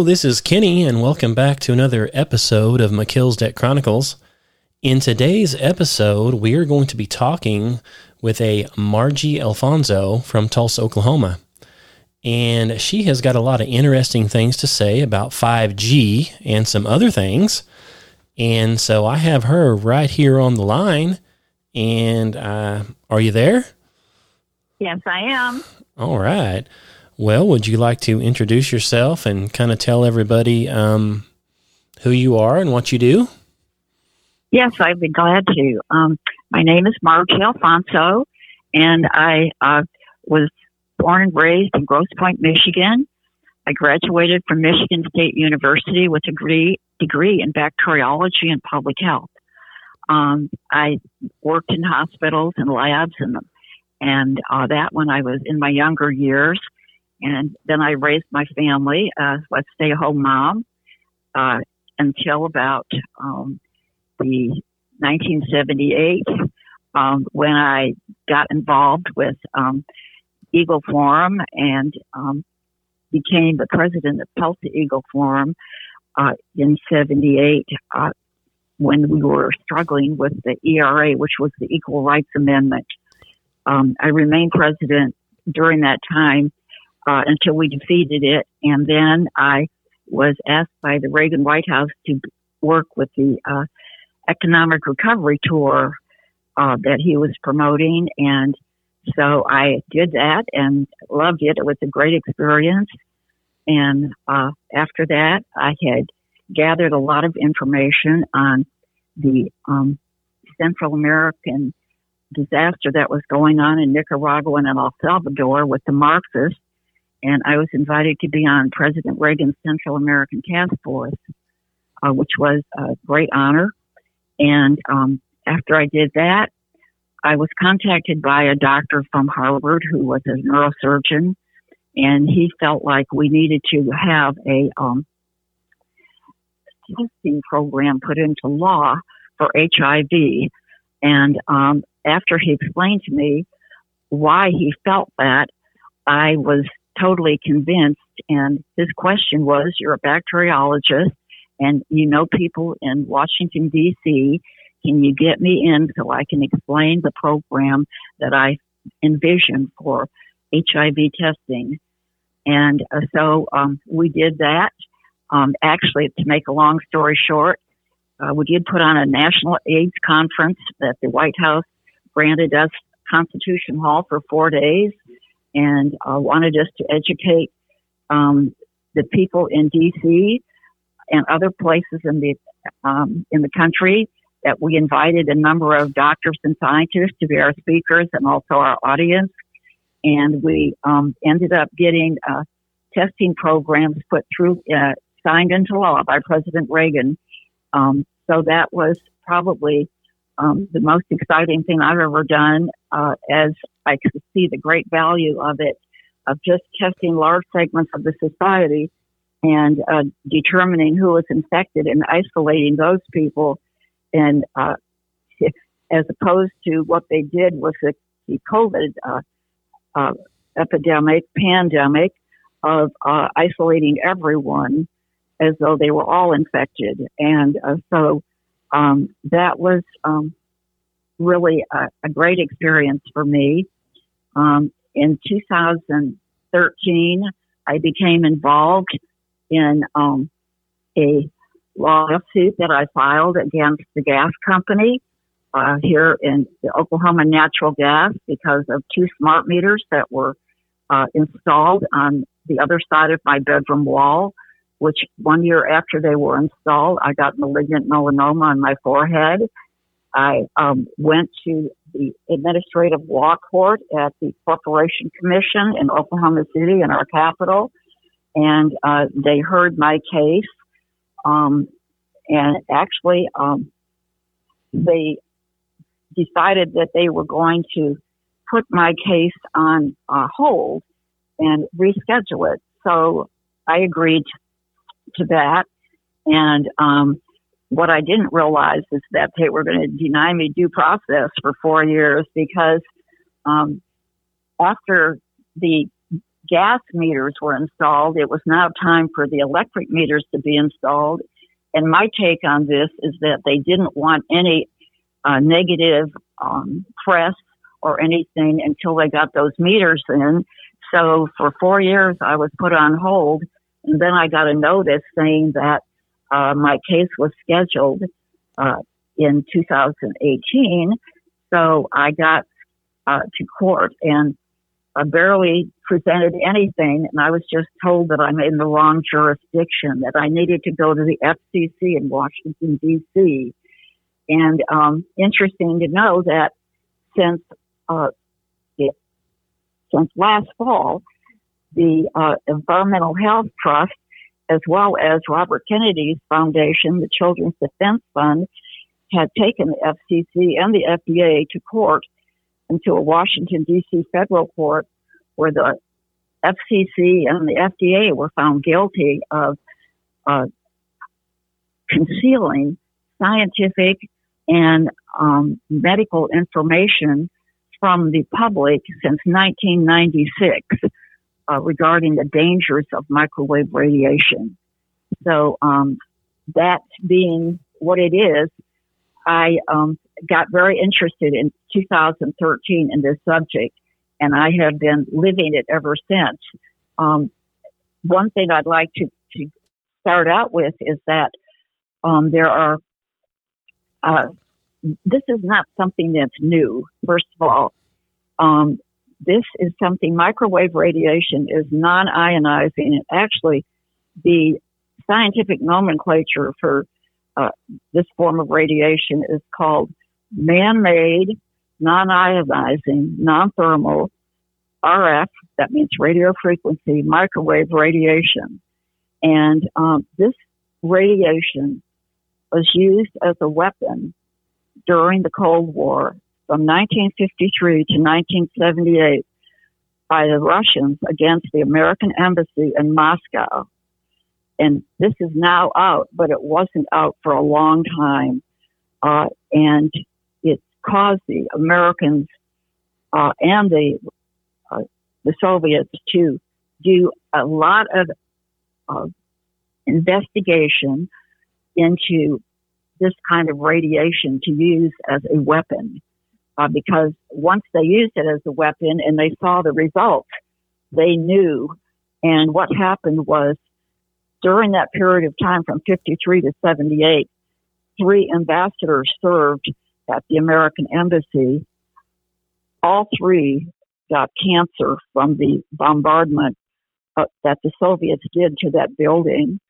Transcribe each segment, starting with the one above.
Hello, this is Kenny, and welcome back to another episode of Melchizedek Chronicles. In today's episode, we are going to be talking with a Margie Alfonso from Tulsa, Oklahoma. And she has got a lot of interesting things to say about 5G and some other things. And so I have her right here on the line. And uh, are you there? Yes, I am. All right. Well, would you like to introduce yourself and kind of tell everybody um, who you are and what you do? Yes, I'd be glad to. Um, my name is Margie Alfonso, and I uh, was born and raised in Grosse Pointe, Michigan. I graduated from Michigan State University with a degree, degree in bacteriology and public health. Um, I worked in hospitals and labs and and uh, that when I was in my younger years. And then I raised my family as a stay at home mom uh, until about um, the 1978 um, when I got involved with um, Eagle Forum and um, became the president of Tulsa Eagle Forum uh, in 78 uh, when we were struggling with the ERA, which was the Equal Rights Amendment. Um, I remained president during that time uh, until we defeated it. And then I was asked by the Reagan White House to work with the uh, economic recovery tour uh, that he was promoting. And so I did that and loved it. It was a great experience. And uh, after that, I had gathered a lot of information on the um, Central American disaster that was going on in Nicaragua and in El Salvador with the Marxists and I was invited to be on President Reagan's Central American Task Force, uh, which was a great honor. And um, after I did that, I was contacted by a doctor from Harvard who was a neurosurgeon, and he felt like we needed to have a um, testing program put into law for HIV. And um, after he explained to me why he felt that, I was totally convinced. And his question was, you're a bacteriologist and you know people in Washington, D.C. Can you get me in so I can explain the program that I envision for HIV testing? And uh, so um, we did that. Um, actually, to make a long story short, uh, we did put on a national AIDS conference that the White House granted us Constitution Hall for four days and uh, wanted us to educate um, the people in D.C. and other places in the um, in the country. That we invited a number of doctors and scientists to be our speakers and also our audience, and we um, ended up getting uh, testing programs put through, uh, signed into law by President Reagan. Um, so that was probably um, the most exciting thing I've ever done, uh, as I could see the great value of it, of just testing large segments of the society and uh, determining who was infected and isolating those people. And uh, as opposed to what they did with the, the COVID uh, uh, epidemic, pandemic of uh, isolating everyone as though they were all infected. And so um, that was um, really a, a, great experience for me. Um, in 2013, I became involved in um, a lawsuit that I filed against the gas company uh, here in Oklahoma Natural Gas because of two smart meters that were uh, installed on the other side of my bedroom wall which one year after they were installed, I got malignant melanoma on my forehead. I um, went to the administrative law court at the Corporation Commission in Oklahoma City, in our capital, and uh, they heard my case. Um, and actually, um, they decided that they were going to put my case on uh, hold and reschedule it. So I agreed to that. And um, what I didn't realize is that they were going to deny me due process for four years because um, after the gas meters were installed, it was now time for the electric meters to be installed. And my take on this is that they didn't want any uh, negative um, press or anything until they got those meters in. So for four years, I was put on hold. And then I got a notice saying that uh, my case was scheduled uh, in 2018. So I got uh, to court and I barely presented anything, and I was just told that I'm in the wrong jurisdiction, that I needed to go to the FCC in Washington, D.C. And um, interesting to know that since uh, since last fall, the uh, Environmental Health Trust, as well as Robert Kennedy's foundation, the Children's Defense Fund, had taken the FCC and the FDA to court into a Washington, D.C. federal court where the FCC and the FDA were found guilty of uh, concealing scientific and um, medical information from the public since 1996 uh, regarding the dangers of microwave radiation. So, um, that being what it is, I um, got very interested in 2013 in this subject, and I have been living it ever since. Um, one thing I'd like to, to start out with is that um, there are, uh, this is not something that's new, first of all. Um, this is something, microwave radiation is non ionizing, and actually, the scientific nomenclature for uh, this form of radiation is called man-made, non-ionizing, non-thermal RF, that means radio frequency, microwave radiation. And um, this radiation was used as a weapon during the Cold War from 1953 to 1978 by the Russians against the American embassy in Moscow. And this is now out, but it wasn't out for a long time. Uh, and it caused the Americans uh, and the uh, the Soviets to do a lot of uh, investigation into this kind of radiation to use as a weapon. Uh, because once they used it as a weapon and they saw the results, they knew. And what happened was during that period of time from 53 to 78, three ambassadors served at the American Embassy, all three got cancer from the bombardment uh, that the Soviets did to that building.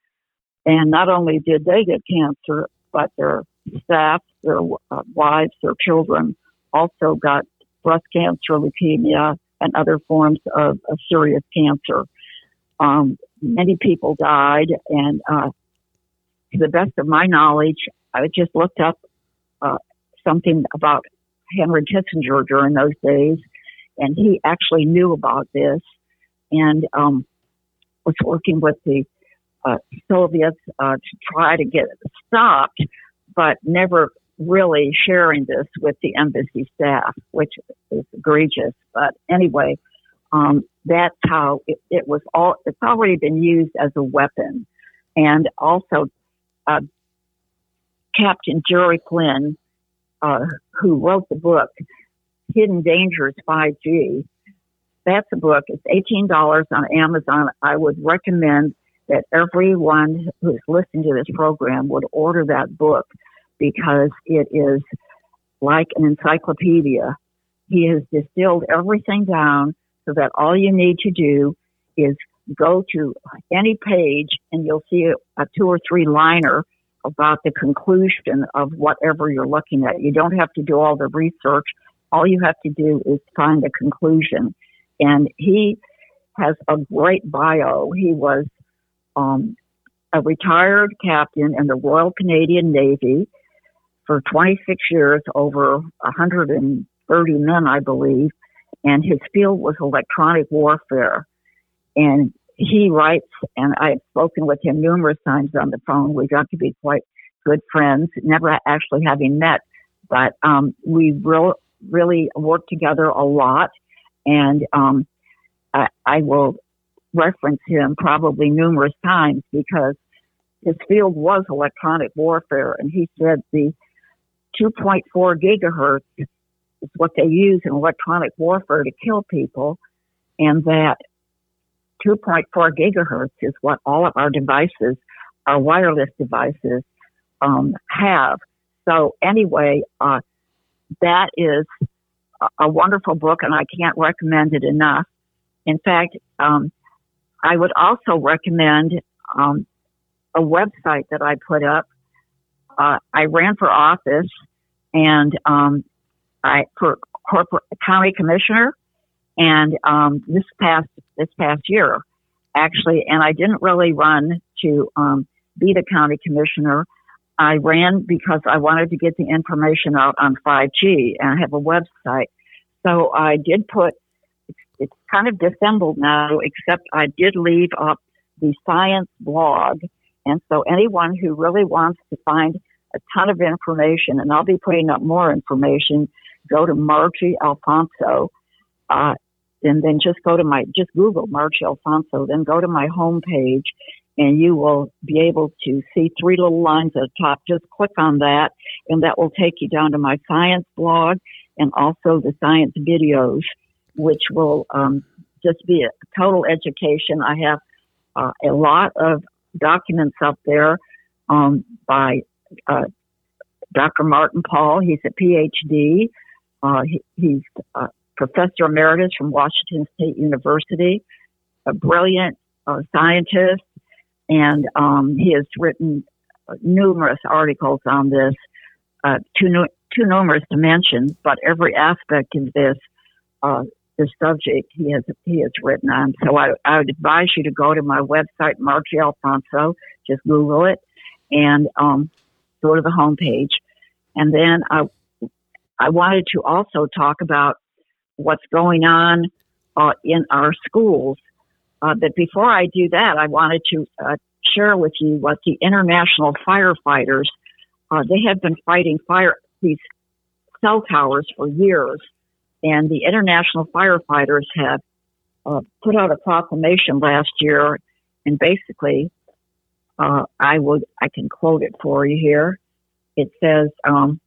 And not only did they get cancer, but their staff, their uh, wives, their children also got breast cancer, leukemia, and other forms of, of serious cancer. Um, many people died, and uh, to the best of my knowledge, I just looked up uh, something about Henry Kissinger during those days, and he actually knew about this and um, was working with the uh, Soviets uh, to try to get it stopped, but never really sharing this with the embassy staff, which is egregious. But anyway, um, that's how it, it, was all. It's already been used as a weapon, and also uh, Captain Jerry Flynn uh, who wrote the book, Hidden Dangers 5G. That's a book. It's $18 on Amazon. I would recommend that everyone who's listening to this program would order that book because it is like an encyclopedia. He has distilled everything down so that all you need to do is go to any page and you'll see a, a two or three liner about the conclusion of whatever you're looking at. You don't have to do all the research. All you have to do is find the conclusion. And he has a great bio. He was um, a retired captain in the Royal Canadian Navy for 26 years, over 130 men, I believe. And his field was electronic warfare. And he writes, and I've spoken with him numerous times on the phone. We got to be quite good friends, never actually having met, but um, we re- really work together a lot. And um, I, I, will reference him probably numerous times because his field was electronic warfare, and he said the 2.4 gigahertz is what they use in electronic warfare to kill people, and that 2.4 gigahertz is what all of our devices, our wireless devices, um, have. So anyway, uh, that is a wonderful book, and I can't recommend it enough. In fact, um, I would also recommend um, a website that I put up. Uh, I ran for office and um, I for corporate county commissioner, and um, this past this past year, actually, and I didn't really run to um, be the county commissioner. I ran because I wanted to get the information out on 5G, and I have a website. So I did put. It's, it's kind of dissembled now, except I did leave up the science blog, and so anyone who really wants to find a ton of information, and I'll be putting up more information. Go to Margie Alfonso, uh, and then just go to my just Google Margie Alfonso. Then go to my homepage, and you will be able to see three little lines at the top. Just click on that, and that will take you down to my science blog and also the science videos, which will um, just be a total education. I have uh, a lot of documents up there um, by uh, Dr. Martin Pall. He's a PhD. Uh, he, he's a professor emeritus from Washington State University, a brilliant uh, scientist, and um, he has written numerous articles on this, uh, too, too numerous to mention, but every aspect of this uh, the subject he has he has written on. So I, I would advise you to go to my website, Margie Alfonso. Just Google it, and um, go to the homepage. And then I, I wanted to also talk about what's going on uh, in our schools. Uh, but before I do that, I wanted to uh, share with you what the international firefighters, uh, they have been fighting fire, these cell towers for years. And the international firefighters have uh, put out a proclamation last year and basically uh, I would I can quote it for you here. It says, um,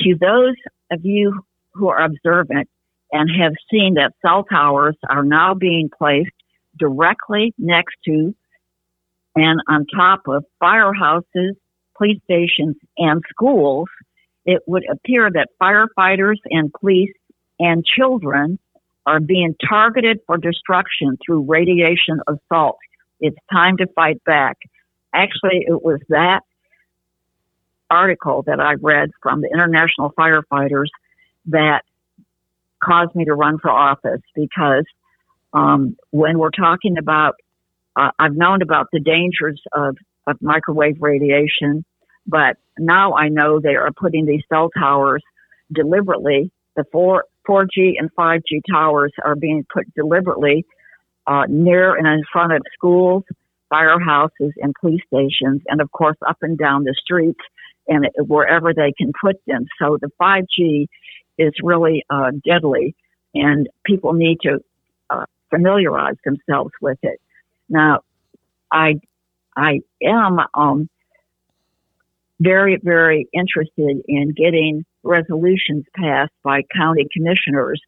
"To those of you who are observant and have seen that cell towers are now being placed directly next to and on top of firehouses, police stations, and schools, it would appear that firefighters and police and children are being targeted for destruction through radiation assault it's time to fight back. Actually, it was that article that I read from the international firefighters that caused me to run for office because um, when we're talking about, uh, I've known about the dangers of, of microwave radiation, but now I know they are putting these cell towers deliberately. The four, 4G and 5G towers are being put deliberately uh, near and in front of schools, firehouses, and police stations, and of course up and down the streets and wherever they can put them. So the 5G is really uh, deadly, and people need to uh, familiarize themselves with it. Now, I I am um, very very interested in getting resolutions passed by county commissioners,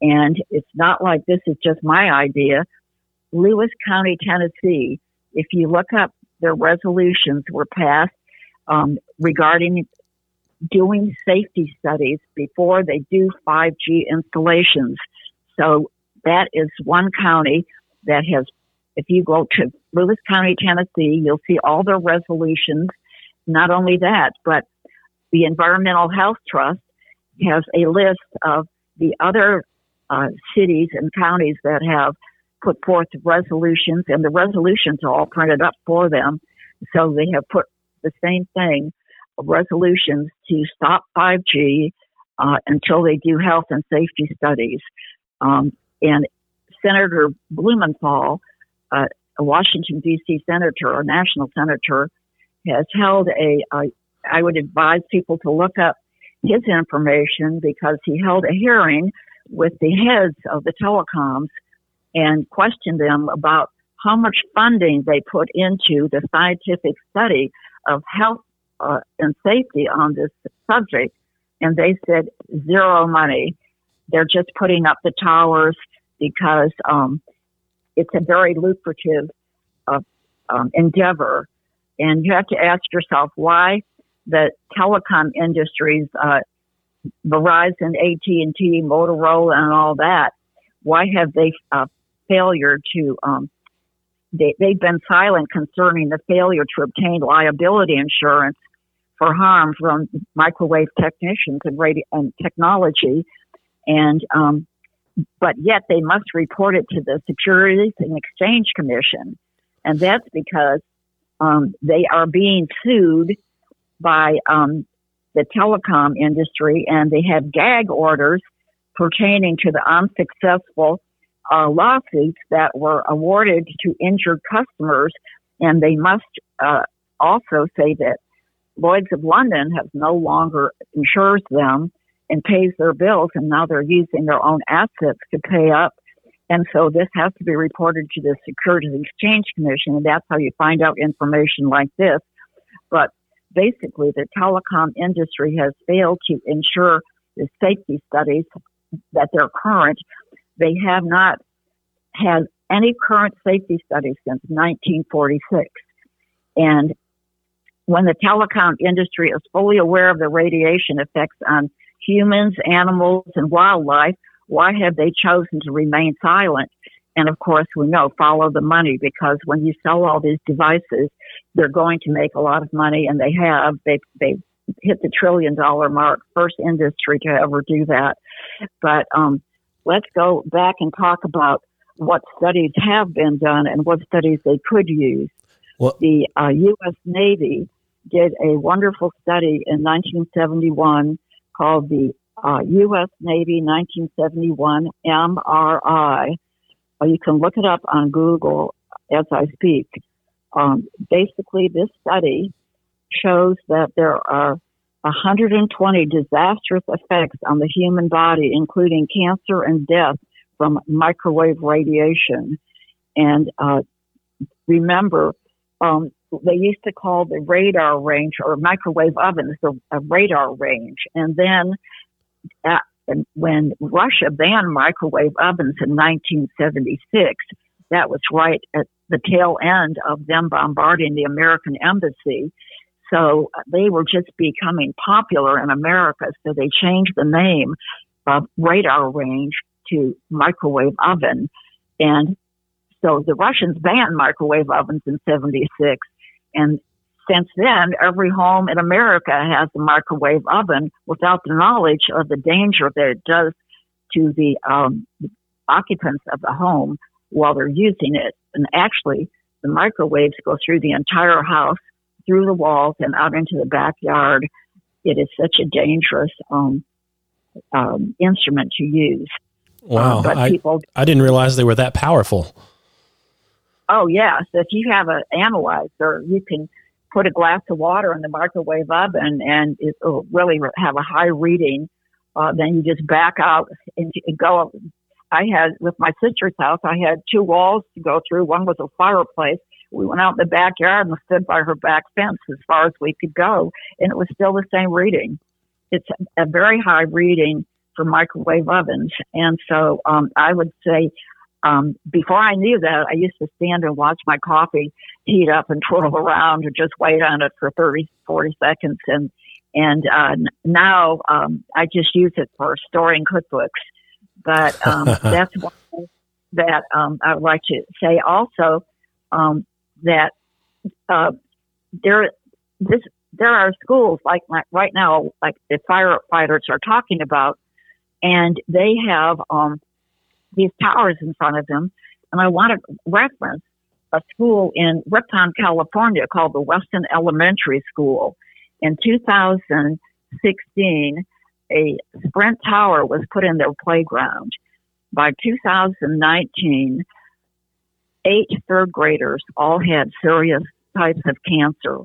and it's not like this is just my idea. Lewis County, Tennessee, if you look up their resolutions were passed um, regarding doing safety studies before they do 5G installations. So that is one county that has, if you go to Lewis County, Tennessee, you'll see all their resolutions. Not only that, but the Environmental Health Trust has a list of the other uh, cities and counties that have put forth resolutions, and the resolutions are all printed up for them. So they have put the same thing, resolutions to stop 5G uh, until they do health and safety studies. Um, and Senator Blumenthal, uh, a Washington D.C. senator or national senator, has held a. I would advise people to look up his information because he held a hearing with the heads of the telecoms and questioned them about how much funding they put into the scientific study of health uh, and safety on this subject. And they said zero money. They're just putting up the towers because um, it's a very lucrative uh, um, endeavor. And you have to ask yourself why the telecom industries, uh, Verizon, AT&T, Motorola, and all that, why have they uh, failure to um, they, they've been silent concerning the failure to obtain liability insurance for harm from microwave technicians and radio and technology, and um, but yet they must report it to the Securities and Exchange Commission, and that's because um, they are being sued by um, the telecom industry, and they have gag orders pertaining to the unsuccessful uh, lawsuits that were awarded to injured customers, and they must uh, also say that Lloyd's of London has no longer insures them and pays their bills, and now they're using their own assets to pay up. And so this has to be reported to the Securities and Exchange Commission, and that's how you find out information like this. But basically, the telecom industry has failed to ensure the safety studies that they're current they have not had any current safety studies since 1946. And when the telecom industry is fully aware of the radiation effects on humans, animals, and wildlife, why have they chosen to remain silent? And of course, we know follow the money because when you sell all these devices, they're going to make a lot of money, and they have. They they hit the trillion dollar mark, first industry to ever do that. But um, let's go back and talk about what studies have been done and what studies they could use. Well, the uh, U.S. Navy did a wonderful study in 1971 called the uh, U.S. Navy 1971 MRI. Uh, you can look it up on Google as I speak. Um, basically, this study shows that there are 120 disastrous effects on the human body, including cancer and death from microwave radiation. And uh, remember, um, they used to call the radar range or microwave ovens the radar range. And then at, when Russia banned microwave ovens in 1976, that was right at the tail end of them bombarding the American embassy. So they were just becoming popular in America. So they changed the name of radar range to microwave oven. And so the Russians banned microwave ovens in 76. And since then, every home in America has a microwave oven without the knowledge of the danger that it does to the um, occupants of the home while they're using it. And actually, the microwaves go through the entire house, through the walls, and out into the backyard. It is such a dangerous um, um, instrument to use. Wow. Uh, but I, people, I didn't realize they were that powerful. Oh, yeah. So if you have an analyzer, you can put a glass of water in the microwave oven and it will really have a high reading. Uh, then you just back out and, and go. I had, with my sister's house, I had two walls to go through. One was a fireplace. We went out in the backyard and stood by her back fence as far as we could go, and it was still the same reading. It's a very high reading for microwave ovens. And so um, I would say um, before I knew that, I used to stand and watch my coffee heat up and twirl around or just wait on it for 30, 40 seconds. And, and uh, now um, I just use it for storing cookbooks. But um, that's one that um, I would like to say also um, that uh, there, this, there are schools like my, right now, like the firefighters are talking about and they have um, these towers in front of them. And I want to reference a school in Ripon, California called the Weston Elementary School. In 2016, a Sprint tower was put in their playground. By 2019, eight third graders all had serious types of cancer,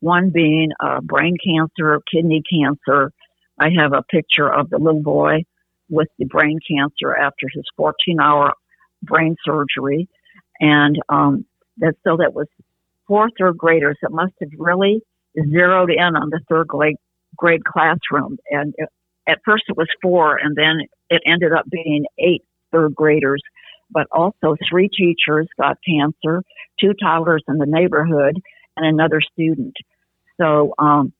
one being uh, brain cancer, kidney cancer. I have a picture of the little boy with the brain cancer after his 14 hour brain surgery, and um, that so that was four third graders that must have really zeroed in on the third grade grade classroom. And it, at first it was four, and then it ended up being eight third graders. But also three teachers got cancer, two toddlers in the neighborhood, and another student. So um,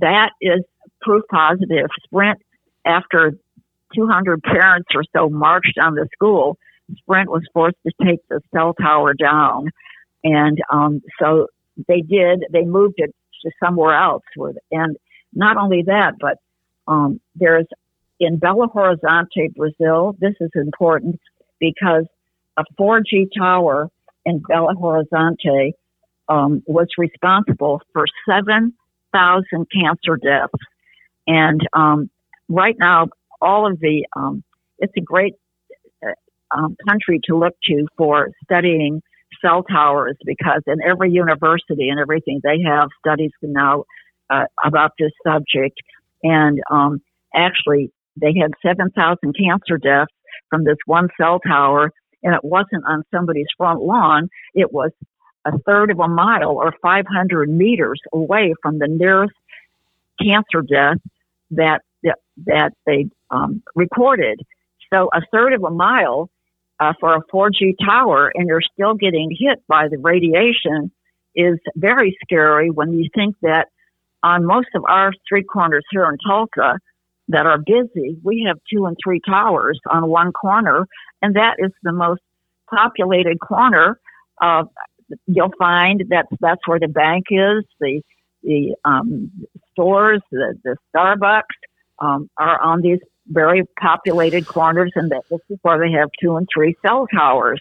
that is proof positive. Sprint, after 200 parents or so marched on the school, Sprint was forced to take the cell tower down. And um, so they did, they moved it to somewhere else. With, and not only that, but um, there's in Belo Horizonte, Brazil, this is important because a 4G tower in Belo Horizonte um, was responsible for 7,000 cancer deaths. And um, right now, all of the, um, it's a great uh, um, country to look to for studying cell towers because in every university and everything, they have studies now uh, about this subject. And um, actually, they had 7,000 cancer deaths from this one cell tower, and it wasn't on somebody's front lawn. It was a third of a mile or 500 meters away from the nearest cancer death that that, that they um, recorded. So a third of a mile uh, for a 4G tower, and you're still getting hit by the radiation, is very scary when you think that on most of our street corners here in Tulsa that are busy, we have two and three towers on one corner, and that is the most populated corner. Uh, you'll find that that's where the bank is, the the um, stores, the, the Starbucks um, are on these very populated corners, and that this is where they have two and three cell towers.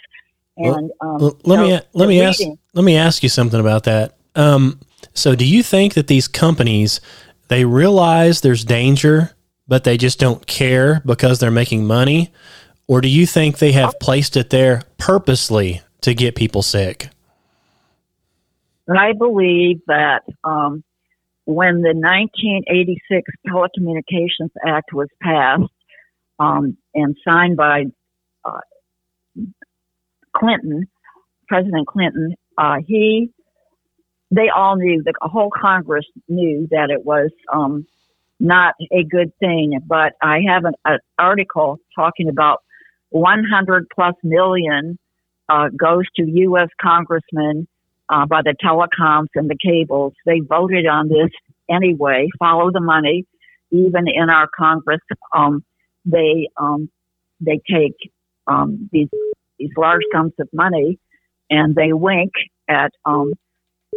And um, well, let so me let me ask let me ask you something about that. Um, so, do you think that these companies they realize there's danger, but they just don't care because they're making money, or do you think they have placed it there purposely to get people sick? I believe that um, when the 1986 Telecommunications Act was passed um, and signed by uh, Clinton, President Clinton, uh, he, they all knew, the whole Congress knew that it was um, not a good thing. But I have an, an article talking about 100 plus million uh, goes to U.S. congressmen uh, by the telecoms and the cables. They voted on this anyway. Follow the money. Even in our Congress, um, they um, they take um, these these large sums of money and they wink at um,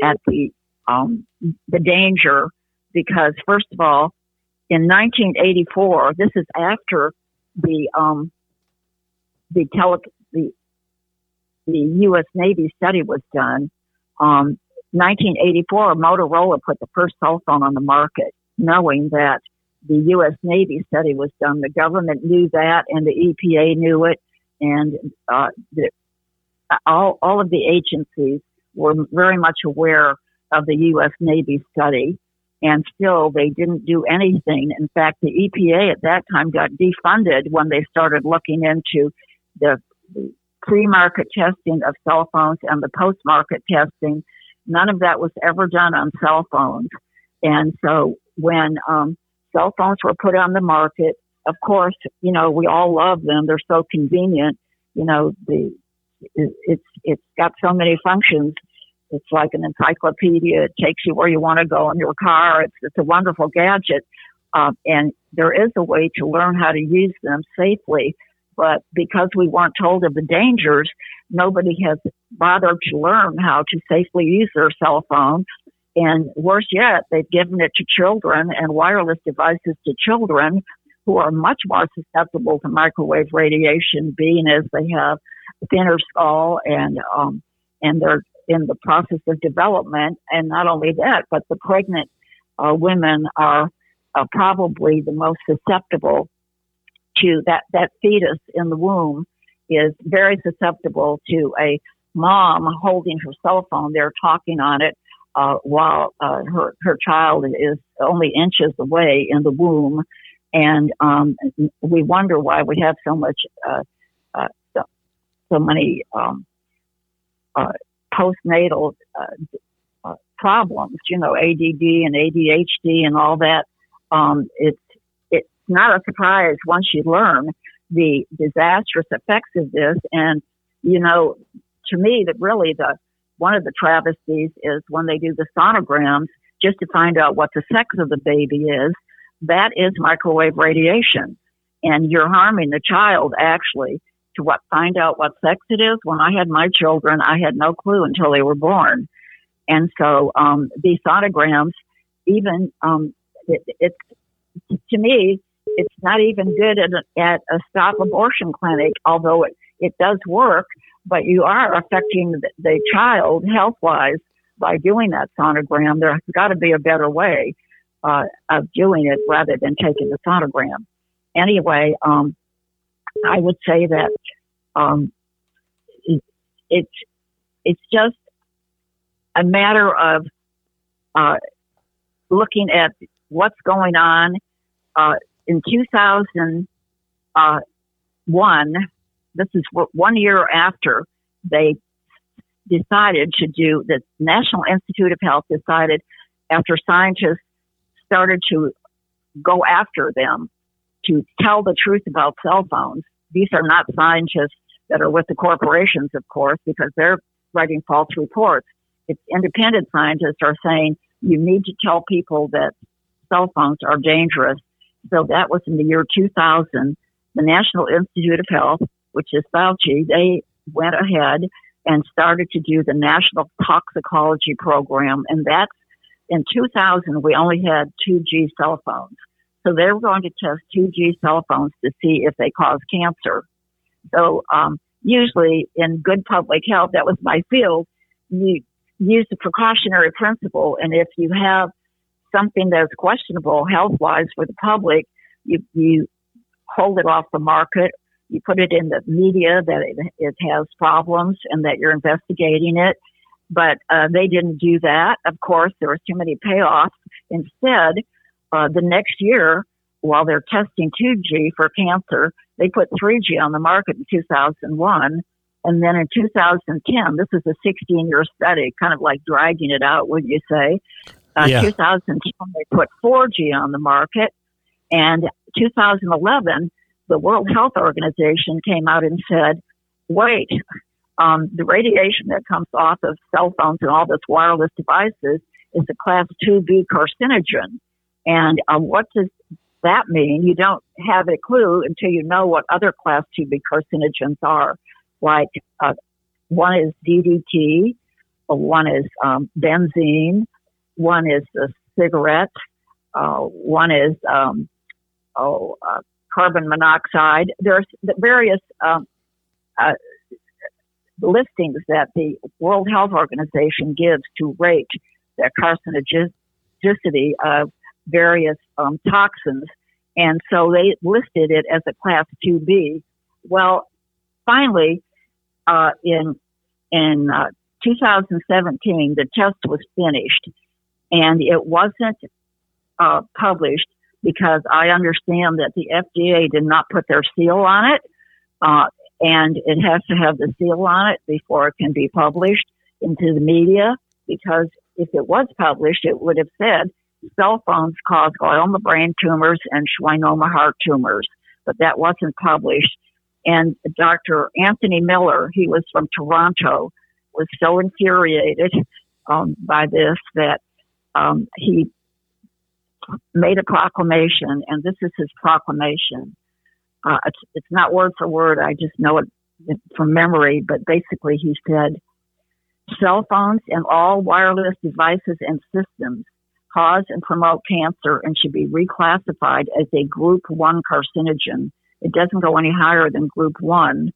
at the um, the danger because first of all, in 1984, this is after the um, the tele the the U.S. Navy study was done. Um, 1984, Motorola put the first cell phone on the market, knowing that the U.S. Navy study was done. The government knew that, and the EPA knew it, and uh, the, all all of the agencies were very much aware of the U.S. Navy study, and still they didn't do anything. In fact, the EPA at that time got defunded when they started looking into the, pre-market testing of cell phones and the post-market testing None of that was ever done on cell phones. And so when um, cell phones were put on the market, of course, you know, we all love them. They're so convenient. You know, the it's it's got so many functions. It's like an encyclopedia. It takes you where you want to go in your car. It's it's a wonderful gadget, uh, and there is a way to learn how to use them safely. But because we weren't told of the dangers, nobody has bothered to learn how to safely use their cell phone. And worse yet, they've given it to children and wireless devices to children who are much more susceptible to microwave radiation, being as they have thinner skull and um, and they're in the process of development. And not only that, but the pregnant uh, women are uh, probably the most susceptible to that that fetus in the womb is very susceptible to a mom holding her cell phone there talking on it uh, while uh, her her child is only inches away in the womb, and um, we wonder why we have so much uh, uh so many um, uh, postnatal uh, uh, problems, you know, ADD and ADHD and all that. Um, it's it's not a surprise once you learn the disastrous effects of this. And you know, to me, that really the one of the travesties is when they do the sonograms just to find out what the sex of the baby is. That is microwave radiation, and you're harming the child actually to what find out what sex it is. When I had my children, I had no clue until they were born, and so um, these sonograms, even um, it, it's to me, it's not even good at a, at a stop abortion clinic, although it, it does work. But you are affecting the, the child health wise by doing that sonogram. There's got to be a better way uh, of doing it rather than taking the sonogram. Anyway, um, I would say that um, it, it's it's just a matter of uh, looking at what's going on. Uh, in 2001, uh, this is one year after they decided to do, the National Institute of Health decided after scientists started to go after them to tell the truth about cell phones. These are not scientists that are with the corporations, of course, because they're writing false reports. It's independent scientists are saying you need to tell people that cell phones are dangerous. So that was in the year 2000. The National Institute of Health, which is Fauci, they went ahead and started to do the National Toxicology Program. And that's in 2000, we only had 2G cell phones. So they were going to test 2G cell phones to see if they cause cancer. So um, usually in good public health, that was my field, you use the precautionary principle. And if you have something that's questionable health wise for the public, you, you hold it off the market you put it in the media that it, it has problems and that you're investigating it. But uh, they didn't do that. Of course, there was too many payoffs. Instead, uh, the next year, while they're testing 2G for cancer, they put 3G on the market in 2001. And then in 2010, this is a 16 year study, kind of like dragging it out, would you say? Uh, yeah. 2010, they put 4G on the market. And 2011, the World Health Organization came out and said, wait, um, the radiation that comes off of cell phones and all those wireless devices is a class 2B carcinogen. And um, what does that mean? You don't have a clue until you know what other class 2B carcinogens are. Like uh, one is DDT, one is um, benzene, one is a cigarette, uh, one is um, oh, uh, carbon monoxide. There's various um, uh, listings that the World Health Organization gives to rate the carcinogenicity of various um, toxins. And so they listed it as a class 2B. Well, finally, uh, in, in uh, 2017, the test was finished and it wasn't uh, published because I understand that the FDA did not put their seal on it, uh, and it has to have the seal on it before it can be published into the media. Because if it was published, it would have said cell phones cause glioma brain tumors and schwannoma heart tumors, but that wasn't published. And Dr. Anthony Miller, he was from Toronto, was so infuriated um, by this that um, he made a proclamation, and this is his proclamation. Uh, it's, it's not word for word. I just know it from memory, but basically he said, cell phones and all wireless devices and systems cause and promote cancer and should be reclassified as a group one carcinogen. It doesn't go any higher than group one.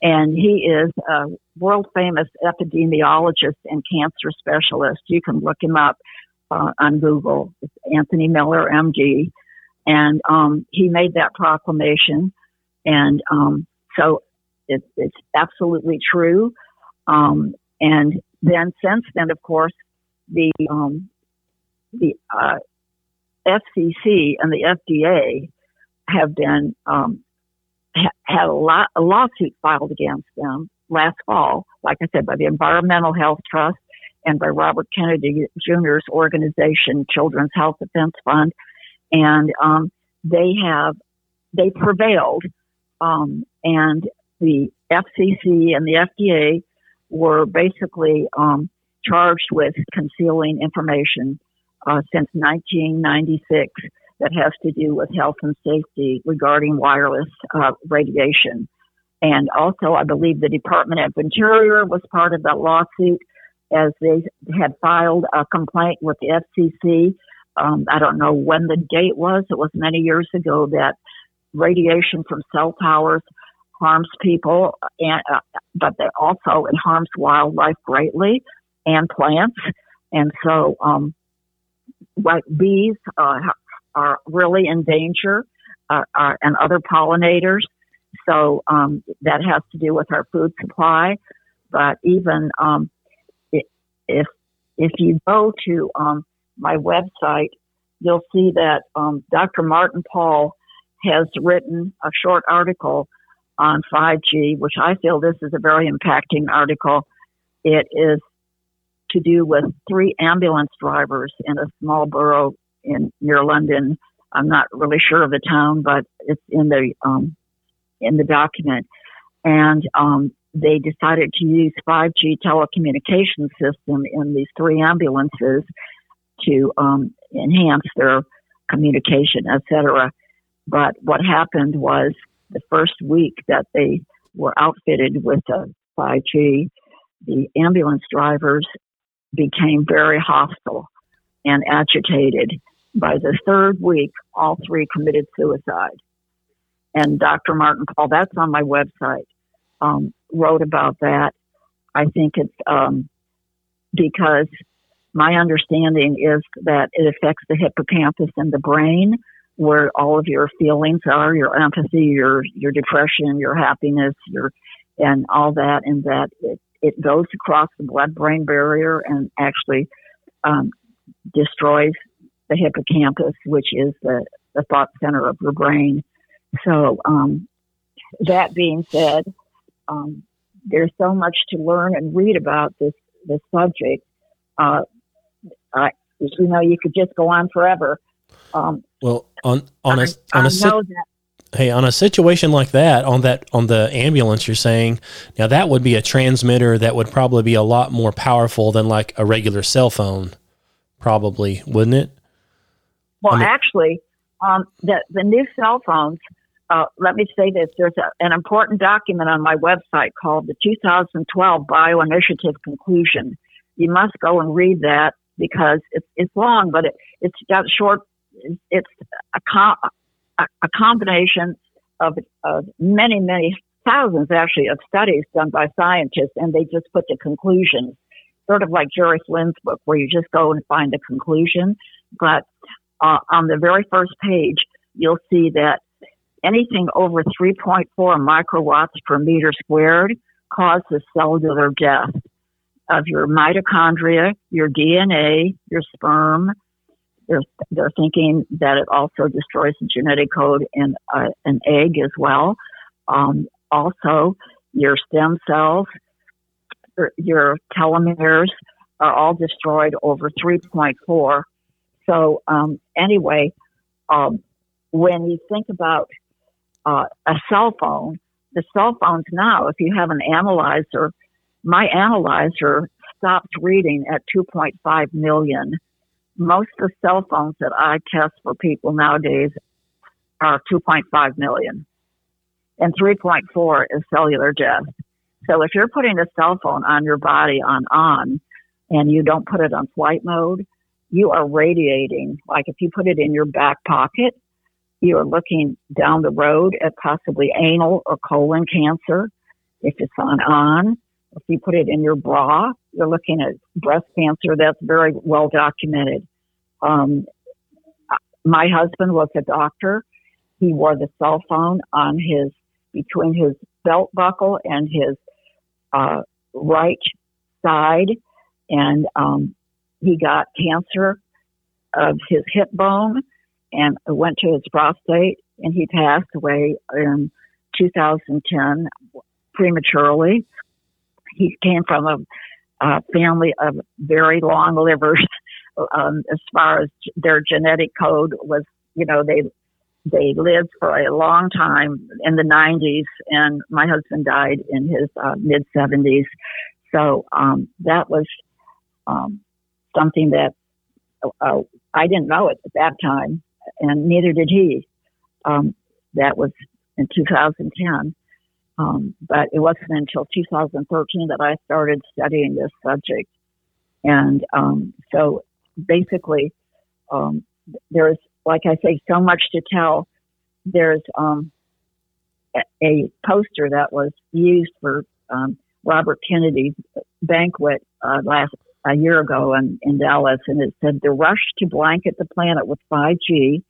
And he is a world famous epidemiologist and cancer specialist. You can look him up uh, on Google. It's Anthony Miller, MD, and um, he made that proclamation, and um, so it, it's absolutely true. Um, and then since then, of course, the um, the uh, FCC and the FDA have been um, ha- had a, lot, a lawsuit filed against them last fall, like I said, by the Environmental Health Trust and by Robert Kennedy Jr.'s organization, Children's Health Defense Fund, and um, they have they prevailed, um, and the FCC and the FDA were basically um, charged with concealing information uh, since 1996 that has to do with health and safety regarding wireless uh, radiation. And also, I believe the Department of Interior was part of that lawsuit as they had filed a complaint with the FCC. Um, I don't know when the date was. It was many years ago that radiation from cell towers harms people, and uh, but they also it harms wildlife greatly and plants. And so, um, like bees uh, are really in danger, uh, uh, and other pollinators. So um, that has to do with our food supply. But even um, if if you go to um, my website, you'll see that um, Dr. Martin Pall has written a short article on 5G, which I feel this is a very impacting article. It is to do with three ambulance drivers in a small borough in near London. I'm not really sure of the town, but it's in the um, in the document. And um, they decided to use 5G telecommunication system in these three ambulances to um, enhance their communication, etc. But what happened was the first week that they were outfitted with a 5G, the ambulance drivers became very hostile and agitated. By the third week, all three committed suicide. And Dr. Martin Pall, that's on my website, um, wrote about that. I think it's um, because my understanding is that it affects the hippocampus in the brain, where all of your feelings are, your empathy, your your depression, your happiness, your and all that, and that it, it goes across the blood-brain barrier and actually um, destroys the hippocampus, which is the, the thought center of your brain. So, um, that being said, um, there's so much to learn and read about this this subject. Uh, I, you know, you could just go on forever. Um, well, on on a on a si- hey on a situation like that on that on the ambulance, you're saying now that would be a transmitter that would probably be a lot more powerful than like a regular cell phone, probably, wouldn't it? Well, I mean, actually, um, the the new cell phones uh, let me say this. There's a, an important document on my website called the 2012 Bioinitiative Conclusion. You must go and read that because it's, it's long, but it, it's got short, it's a, com- a, combination of, of many, many thousands actually of studies done by scientists, and they just put the conclusions, sort of like Jerry Flynn's book, where you just go and find the conclusion. But uh, on the very first page, you'll see that anything over 3.4 microwatts per meter squared causes cellular death of your mitochondria, your DNA, your sperm. They're, they're thinking that it also destroys the genetic code in uh, an egg as well. Um, also, your stem cells, your telomeres are all destroyed over 3.4. So, um, anyway, um, when you think about uh, a cell phone, the cell phones now, if you have an analyzer, my analyzer stops reading at 2.5 million. Most of the cell phones that I test for people nowadays are 2.5 million, and 3.4 is cellular death. So if you're putting a cell phone on your body on on, and you don't put it on flight mode, you are radiating. Like if you put it in your back pocket, you're looking down the road at possibly anal or colon cancer. If it's on on, if you put it in your bra, you're looking at breast cancer. That's very well documented. Um, my husband was a doctor. He wore the cell phone on his between his belt buckle and his uh, right side, and um, he got cancer of his hip bone and went to his prostate, and he passed away in 2010 prematurely. He came from a, a family of very long livers. Um, as far as their genetic code was, you know, they they lived for a long time in the 90s, and my husband died in his uh, mid 70s. So um, that was um, something that uh, I didn't know it at that time, and neither did he. Um, that was in 2010. Um, but it wasn't until 2013 that I started studying this subject. And um, so basically, um, there's, like I say, so much to tell. There's um, a, poster that was used for um, Robert Kennedy's banquet uh, last a year ago in, in Dallas, and it said the rush to blanket the planet with 5G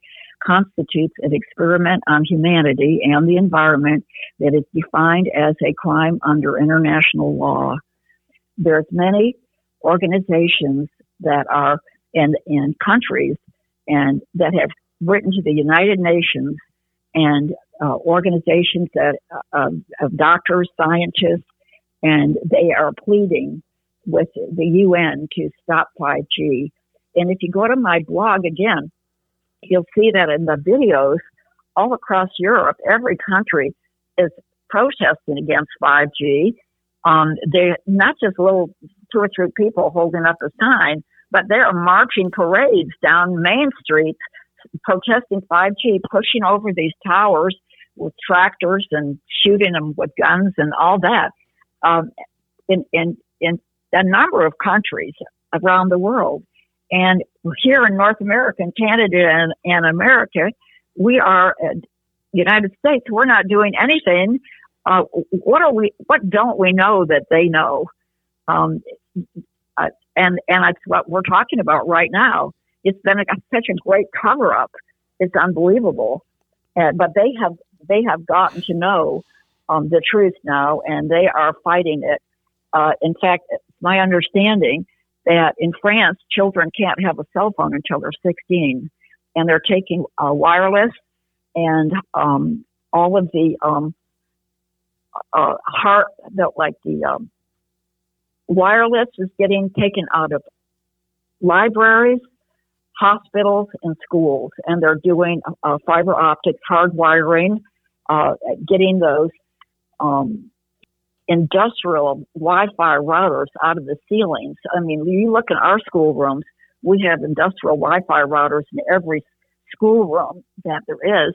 constitutes an experiment on humanity and the environment that is defined as a crime under international law. There's many organizations that are in, in countries and that have written to the United Nations and uh, organizations that uh, of doctors, scientists, and they are pleading with the UN to stop 5G. And if you go to my blog again, you'll see that in the videos all across Europe, every country is protesting against 5G. Um, they're not just little two or three people holding up a sign, but they're marching parades down Main streets protesting 5G, pushing over these towers with tractors and shooting them with guns and all that. Um, in, in, in a number of countries around the world. And here in North America and Canada and, and America, we are uh, United States. We're not doing anything. Uh, what are we? What don't we know that they know? Um, uh, and and that's what we're talking about right now. It's been a, such a great cover up. It's unbelievable. Uh, but they have they have gotten to know um, the truth now, and they are fighting it. Uh, in fact, my understanding that in France, children can't have a cell phone until they're 16, and they're taking uh, wireless and um, all of the um, uh, heart, the, like the um, wireless is getting taken out of libraries, hospitals, and schools, and they're doing uh, fiber optics hardwiring, uh, getting those um, industrial Wi-Fi routers out of the ceilings. I mean, you look in our schoolrooms, we have industrial Wi-Fi routers in every schoolroom that there is,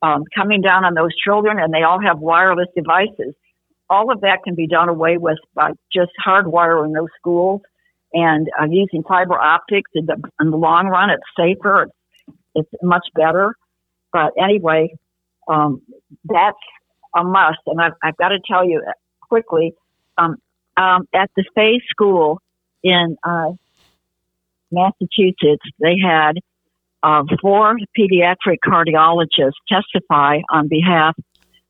um, coming down on those children, and they all have wireless devices. All of that can be done away with by just hardwiring those schools and uh, using fiber optics. In the, in the long run, it's safer. It's, it's much better. But anyway, um, that's a must. And I've, I've got to tell you, quickly. Um, um, at the Fay School in uh, Massachusetts, they had uh, four pediatric cardiologists testify on behalf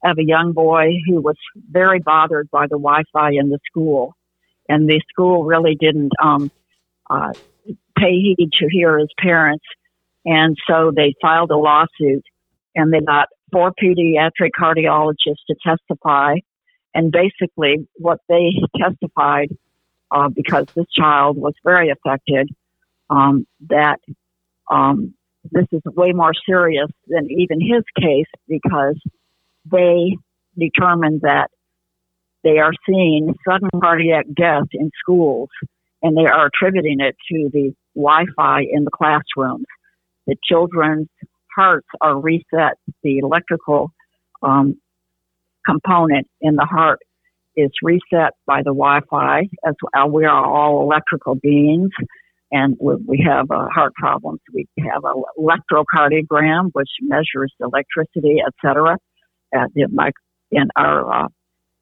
of a young boy who was very bothered by the Wi-Fi in the school, and the school really didn't um, uh, pay heed to hear his parents, and so they filed a lawsuit, and they got four pediatric cardiologists to testify and basically, what they testified, uh, because this child was very affected, um, that um, this is way more serious than even his case because they determined that they are seeing sudden cardiac death in schools and they are attributing it to the Wi-Fi in the classrooms. The children's hearts are reset. The electrical um, component in the heart is reset by the Wi-Fi as well. We are all electrical beings and we have uh, heart problems. We have an electrocardiogram, which measures electricity, etc. Uh, in our uh,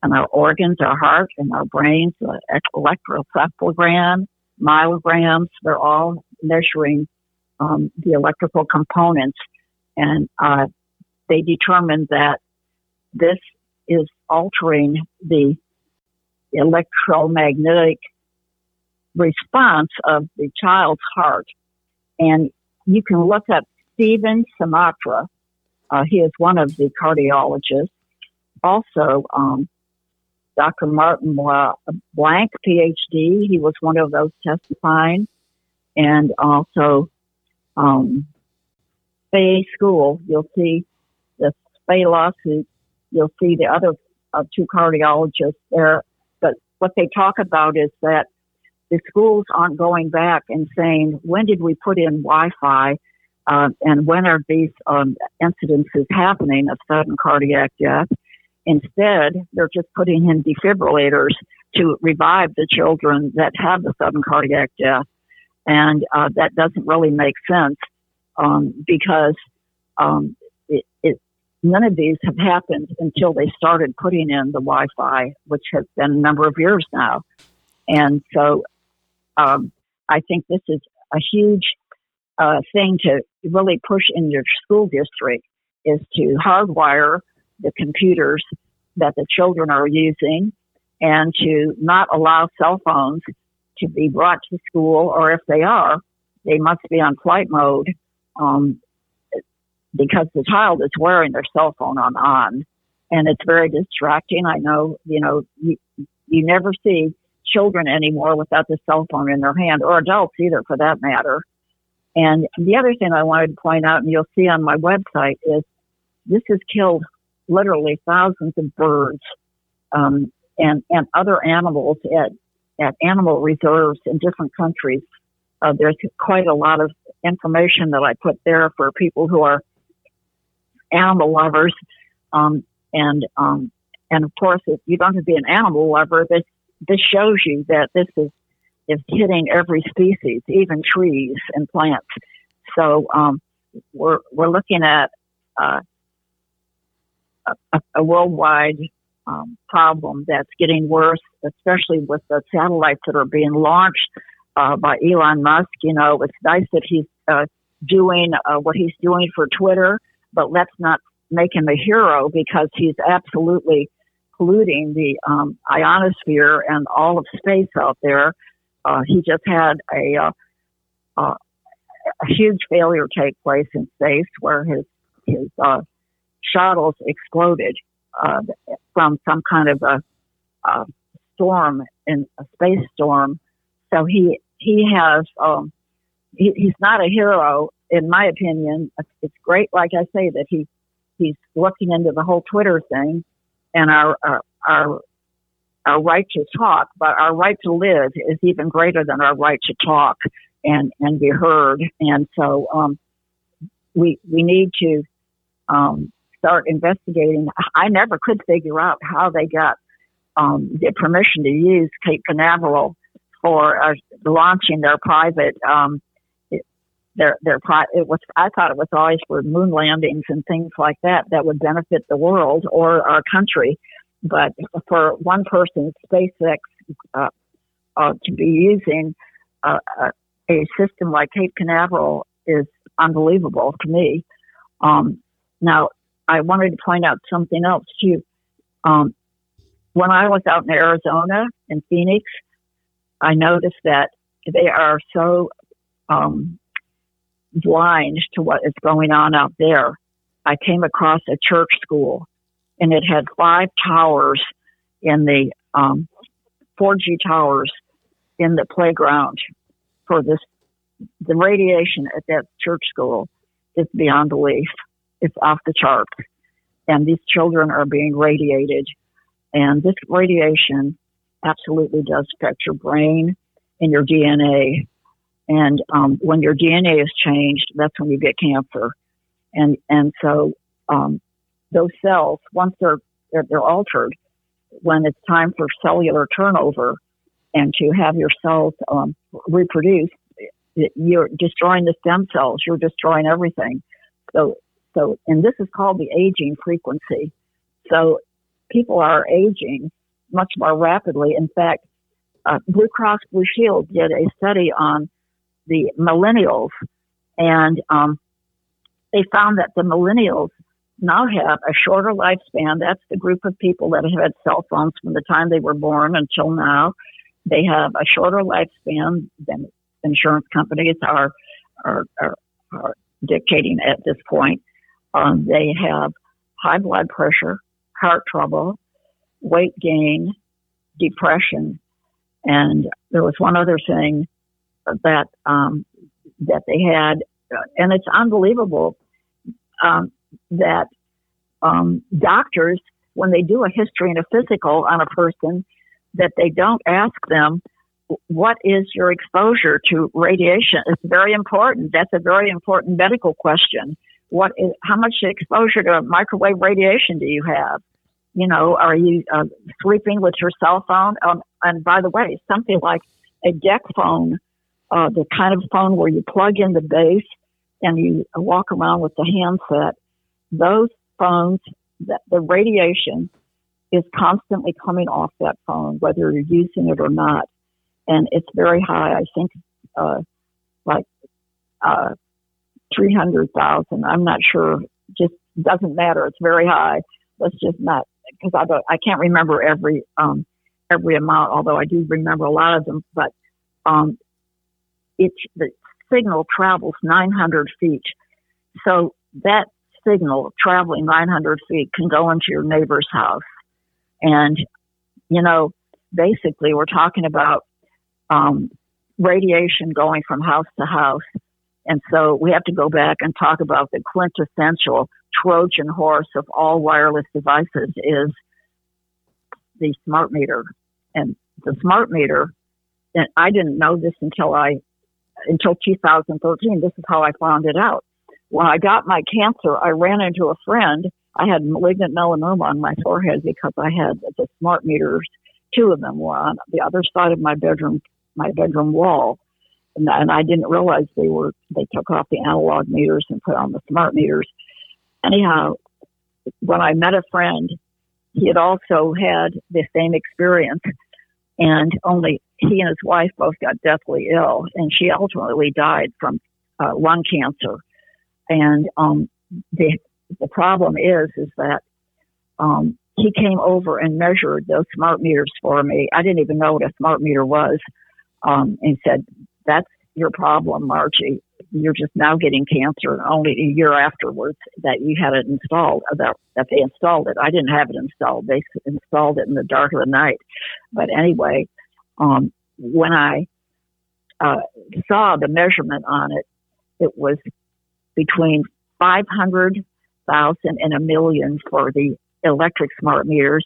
in our organs, our heart, and our brains, uh, electroencephalogram, myograms. They're all measuring um, the electrical components, and uh, they determined that this is altering the electromagnetic response of the child's heart. And you can look up Stephen Sinatra. Uh, he is one of the cardiologists. also um, Dr. Martin Blank, PhD. He was one of those testifying, and also um, Fay School. You'll see the Fay lawsuit. You'll see the other uh, two cardiologists there. But what they talk about is that the schools aren't going back and saying, when did we put in Wi-Fi? Uh, and when are these um, incidences happening of sudden cardiac death? Instead, they're just putting in defibrillators to revive the children that have the sudden cardiac death. And uh, that doesn't really make sense um, because um, it, it, none of these have happened until they started putting in the Wi-Fi, which has been a number of years now. And so um, I think this is a huge uh, thing to really push in your school district is to hardwire the computers that the children are using and to not allow cell phones to be brought to school, or if they are, they must be on flight mode um, because the child is wearing their cell phone on on, and it's very distracting. I know, you know, you, you never see children anymore without the cell phone in their hand, or adults either, for that matter. And the other thing I wanted to point out, and you'll see on my website, is this has killed literally thousands of birds um, and and other animals at at animal reserves in different countries. Uh, there's quite a lot of information that I put there for people who are animal lovers, um, and um, and of course, if you don't have to be an animal lover, this this shows you that this is is hitting every species, even trees and plants. So um, we're we're looking at uh, a, a, worldwide um, problem that's getting worse, especially with the satellites that are being launched uh, by Elon Musk. You know, it's nice that he's uh, doing uh, what he's doing for Twitter, but let's not make him a hero because he's absolutely polluting the um, ionosphere and all of space out there. Uh, he just had a, uh, uh, a huge failure take place in space where his his uh, shuttles exploded uh, from some kind of a, a storm in a space storm. So he he has um, he, he's not a hero in my opinion. It's great, like I say, that he he's looking into the whole Twitter thing and our our our, our right to talk, but our right to live is even greater than our right to talk and and be heard. And so um, we we need to um, start investigating. I never could figure out how they got um, the permission to use Cape Canaveral for uh, launching their private. Um, their their it was I thought it was always for moon landings and things like that that would benefit the world or our country, but for one person, SpaceX uh, uh, to be using uh, uh a system like Cape Canaveral is unbelievable to me. Um, now, I wanted to point out something else too. Um, when I was out in Arizona in Phoenix, I noticed that they are so um, blind to what is going on out there. I came across a church school, and it had five towers in the um, 4G towers in the playground for this. The radiation at that church school is beyond belief. It's off the chart. And these children are being radiated. And this radiation absolutely does affect your brain and your DNA. And um, when your DNA is changed, that's when you get cancer. And and so um, those cells, once they're, they're they're altered, when it's time for cellular turnover and to have your cells um, reproduce, you're destroying the stem cells. You're destroying everything. So so, and this is called the aging frequency. So people are aging much more rapidly. In fact, uh, Blue Cross Blue Shield did a study on the millennials, and um, they found that the millennials now have a shorter lifespan. That's the group of people that have had cell phones from the time they were born until now. They have a shorter lifespan than insurance companies are are, are, are dictating at this point. Um, they have high blood pressure, heart trouble, weight gain, depression, and there was one other thing that um, that they had, and it's unbelievable um, that um, doctors, when they do a history and a physical on a person, that they don't ask them what is your exposure to radiation. It's very important. That's a very important medical question. What is how much exposure to microwave radiation do you have? You know, are you uh, sleeping with your cell phone? Um, and by the way, something like a DECT phone, uh, the kind of phone where you plug in the base and you walk around with the handset, those phones, that the radiation is constantly coming off that phone, whether you're using it or not. And it's very high. I think, uh, like, uh, 300,000. I'm not sure. Just doesn't matter. It's very high. Let's just not, because I don't, I can't remember every, um, every amount, although I do remember a lot of them, but, um, it's, the signal travels 900 feet. So that signal traveling 900 feet can go into your neighbor's house. And, you know, basically we're talking about, um, radiation going from house to house. And so we have to go back and talk about the quintessential Trojan horse of all wireless devices is the smart meter. And the smart meter, and I didn't know this until I, until 2013. This is how I found it out. When I got my cancer, I ran into a friend. I had malignant melanoma on my forehead because I had the smart meters. Two of them were on the other side of my bedroom, my bedroom wall. And, and I didn't realize they were, they took off the analog meters and put on the smart meters. Anyhow, when I met a friend, he had also had the same experience and only he and his wife both got deathly ill and she ultimately died from uh, lung cancer and um, the the problem is is that um, he came over and measured those smart meters for me. I didn't even know what a smart meter was, um, and said, "That's your problem, Margie. You're just now getting cancer. Only a year afterwards that you had it installed. Uh, that that they installed it. I didn't have it installed. They installed it in the dark of the night. But anyway, um, when I uh, saw the measurement on it, it was between 500,000 and a million for the electric smart meters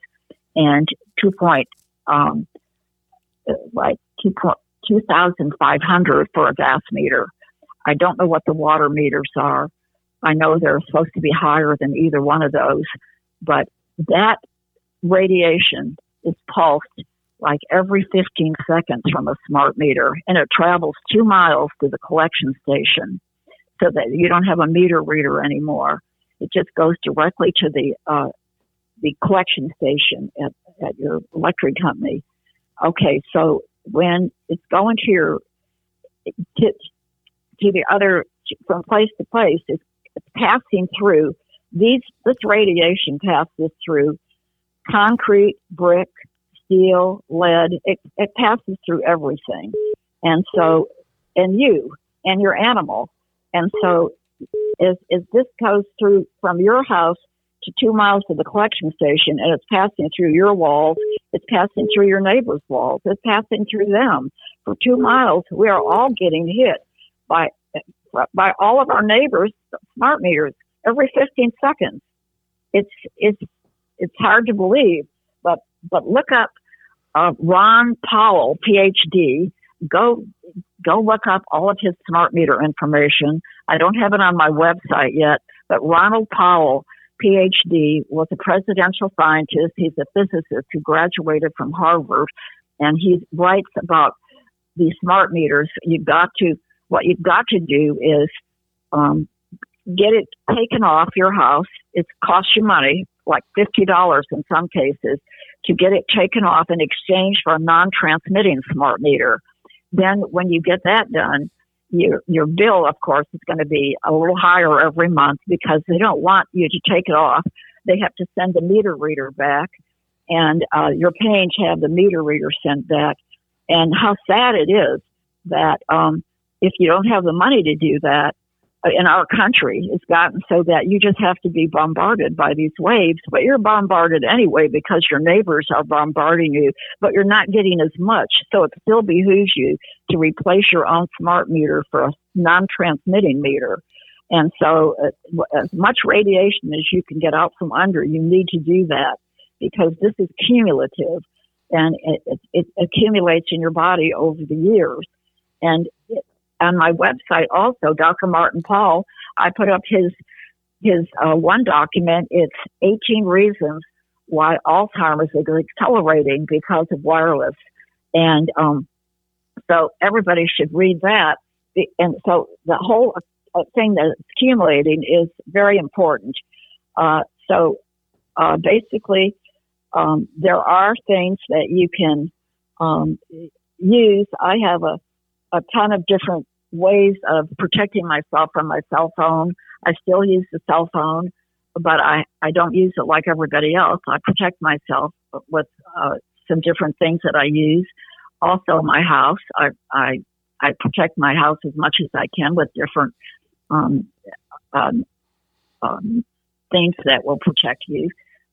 and 2 point, um, like 2 2,500 for a gas meter. I don't know what the water meters are. I know they're supposed to be higher than either one of those, but that radiation is pulsed like every 15 seconds from a smart meter and it travels two miles to the collection station so that you don't have a meter reader anymore. It just goes directly to the uh, the collection station at, at your electric company. Okay, so when it's going to your to, to the other from place to place, it's, it's passing through these. This radiation passes through concrete, brick, steel, lead. It, it passes through everything, and so and you and your animal and so as, as this goes through from your house to two miles to the collection station and it's passing through your walls, it's passing through your neighbor's walls, it's passing through them. For two miles, we are all getting hit by, by all of our neighbors' smart meters every 15 seconds. It's, it's, it's hard to believe, but, look up uh, Ron Powell, PhD, go go look up all of his smart meter information. I don't have it on my website yet, but Ronald Powell, PhD, was a presidential scientist. He's a physicist who graduated from Harvard, and he writes about these smart meters. You've got to what you've got to do is um, get it taken off your house. It costs you money, like fifty dollars in some cases, to get it taken off in exchange for a non-transmitting smart meter then when you get that done, your your bill, of course, is going to be a little higher every month because they don't want you to take it off. They have to send the meter reader back, and uh, you're paying to have the meter reader sent back. And how sad it is that um, if you don't have the money to do that, in our country has gotten so that you just have to be bombarded by these waves, but you're bombarded anyway because your neighbors are bombarding you, but you're not getting as much. So it still behooves you to replace your own smart meter for a non-transmitting meter. And so uh, as much radiation as you can get out from under, you need to do that because this is cumulative and it, it, it accumulates in your body over the years. And on my website also, Dr. Martin Pall, I put up his his uh, one document. It's 18 reasons why Alzheimer's is accelerating because of wireless, and um, so everybody should read that. And so the whole uh, thing that's accumulating is very important. Uh, so uh, basically, um, there are things that you can um, use. I have a a ton of different ways of protecting myself from my cell phone. I still use the cell phone, but I, I don't use it like everybody else. I protect myself with uh, some different things that I use. Also, my house, I, I, I protect my house as much as I can with different um, um, um, things that will protect you.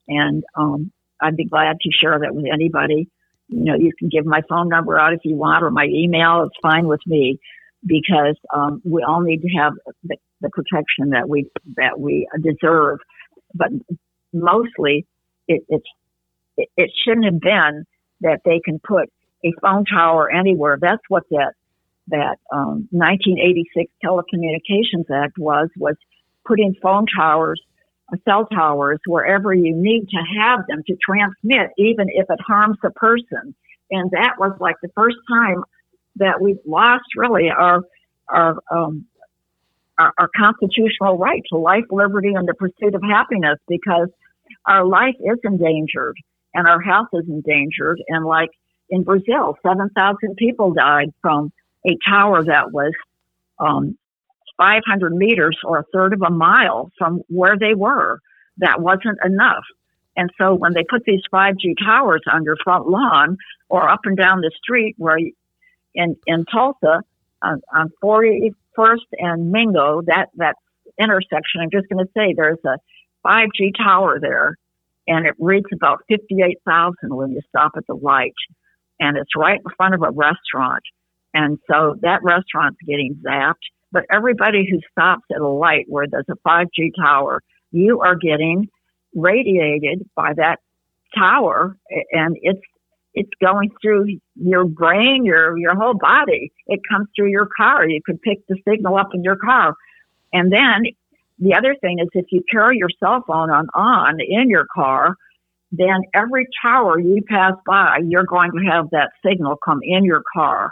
And um, I'd be glad to share that with anybody you know, you can give my phone number out if you want or my email. It's fine with me because um, we all need to have the, the protection that we that we deserve. But mostly, it, it's it, shouldn't have been that they can put a phone tower anywhere. That's what that that um, 1986 Telecommunications Act was was putting phone towers cell towers wherever you need to have them to transmit, even if it harms a person. And that was like the first time that we've lost really our our, um, our our constitutional right to life, liberty, and the pursuit of happiness because our life is endangered and our health is endangered. And like in Brazil, seven thousand people died from a tower that was um, 500 meters or a third of a mile from where they were. That wasn't enough. And so when they put these 5G towers on your front lawn or up and down the street where in, in Tulsa on, on 41st and Mingo, that, that intersection, I'm just going to say there's a 5G tower there and it reads about 58,000 when you stop at the light. And it's right in front of a restaurant. And so that restaurant's getting zapped but everybody who stops at a light where there's a 5G tower, you are getting radiated by that tower and it's it's going through your brain, your your whole body. It comes through your car. You could pick the signal up in your car. And then the other thing is if you carry your cell phone on on in your car, then every tower you pass by, you're going to have that signal come in your car.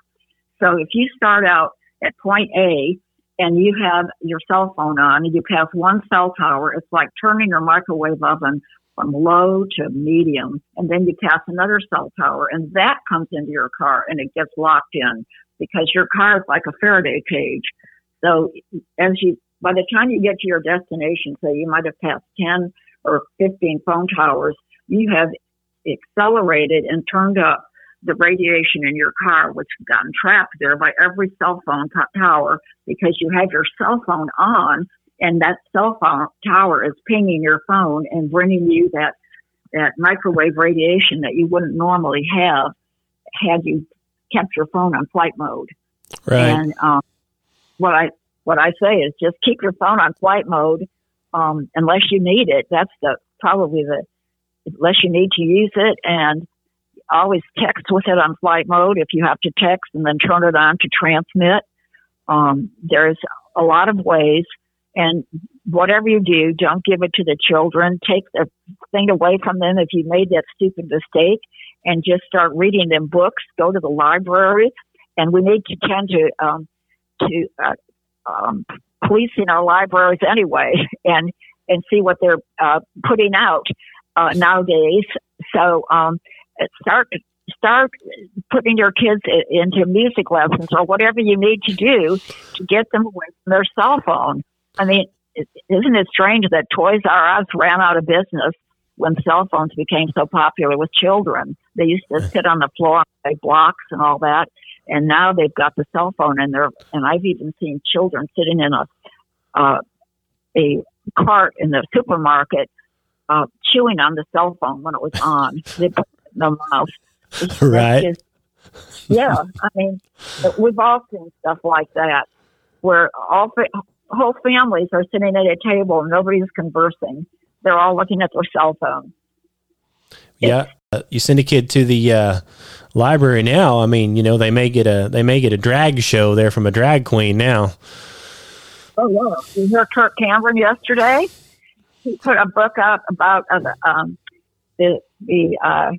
So if you start out at point A and you have your cell phone on and you pass one cell tower, it's like turning your microwave oven from low to medium. And then you pass another cell tower and that comes into your car and it gets locked in because your car is like a Faraday cage. So as you, by the time you get to your destination, say you might have passed 10 or 15 phone towers, you have accelerated and turned up the radiation in your car, which has gotten trapped there by every cell phone t- tower because you have your cell phone on and that cell phone tower is pinging your phone and bringing you that that microwave radiation that you wouldn't normally have had you kept your phone on flight mode. Right. And um, what I what I say is just keep your phone on flight mode um, unless you need it. That's the probably the unless you need to use it and always text with it on flight mode if you have to text and then turn it on to transmit. Um, there's a lot of ways and whatever you do, don't give it to the children. Take the thing away from them if you made that stupid mistake and just start reading them books. Go to the library and we need to tend to, um, to, uh, um, policing our libraries anyway and, and see what they're, uh, putting out, uh, nowadays. So, um, start start putting your kids into music lessons or whatever you need to do to get them away from their cell phone. I mean, isn't it strange that Toys R Us ran out of business when cell phones became so popular with children? They used to sit on the floor and play blocks and all that, and now they've got the cell phone in there. And I've even seen children sitting in a uh, a cart in the supermarket uh, chewing on the cell phone when it was on. they put it in the mouth. It's- Right. it's just- yeah, I mean, we've all seen stuff like that where all whole families are sitting at a table and nobody's conversing. They're all looking at their cell phone. Yeah, uh, you send a kid to the uh, library now. I mean, you know, they may get a they may get a drag show there from a drag queen now. Oh yeah, you hear Kirk Cameron yesterday? He put a book out about uh, the, um, the the uh,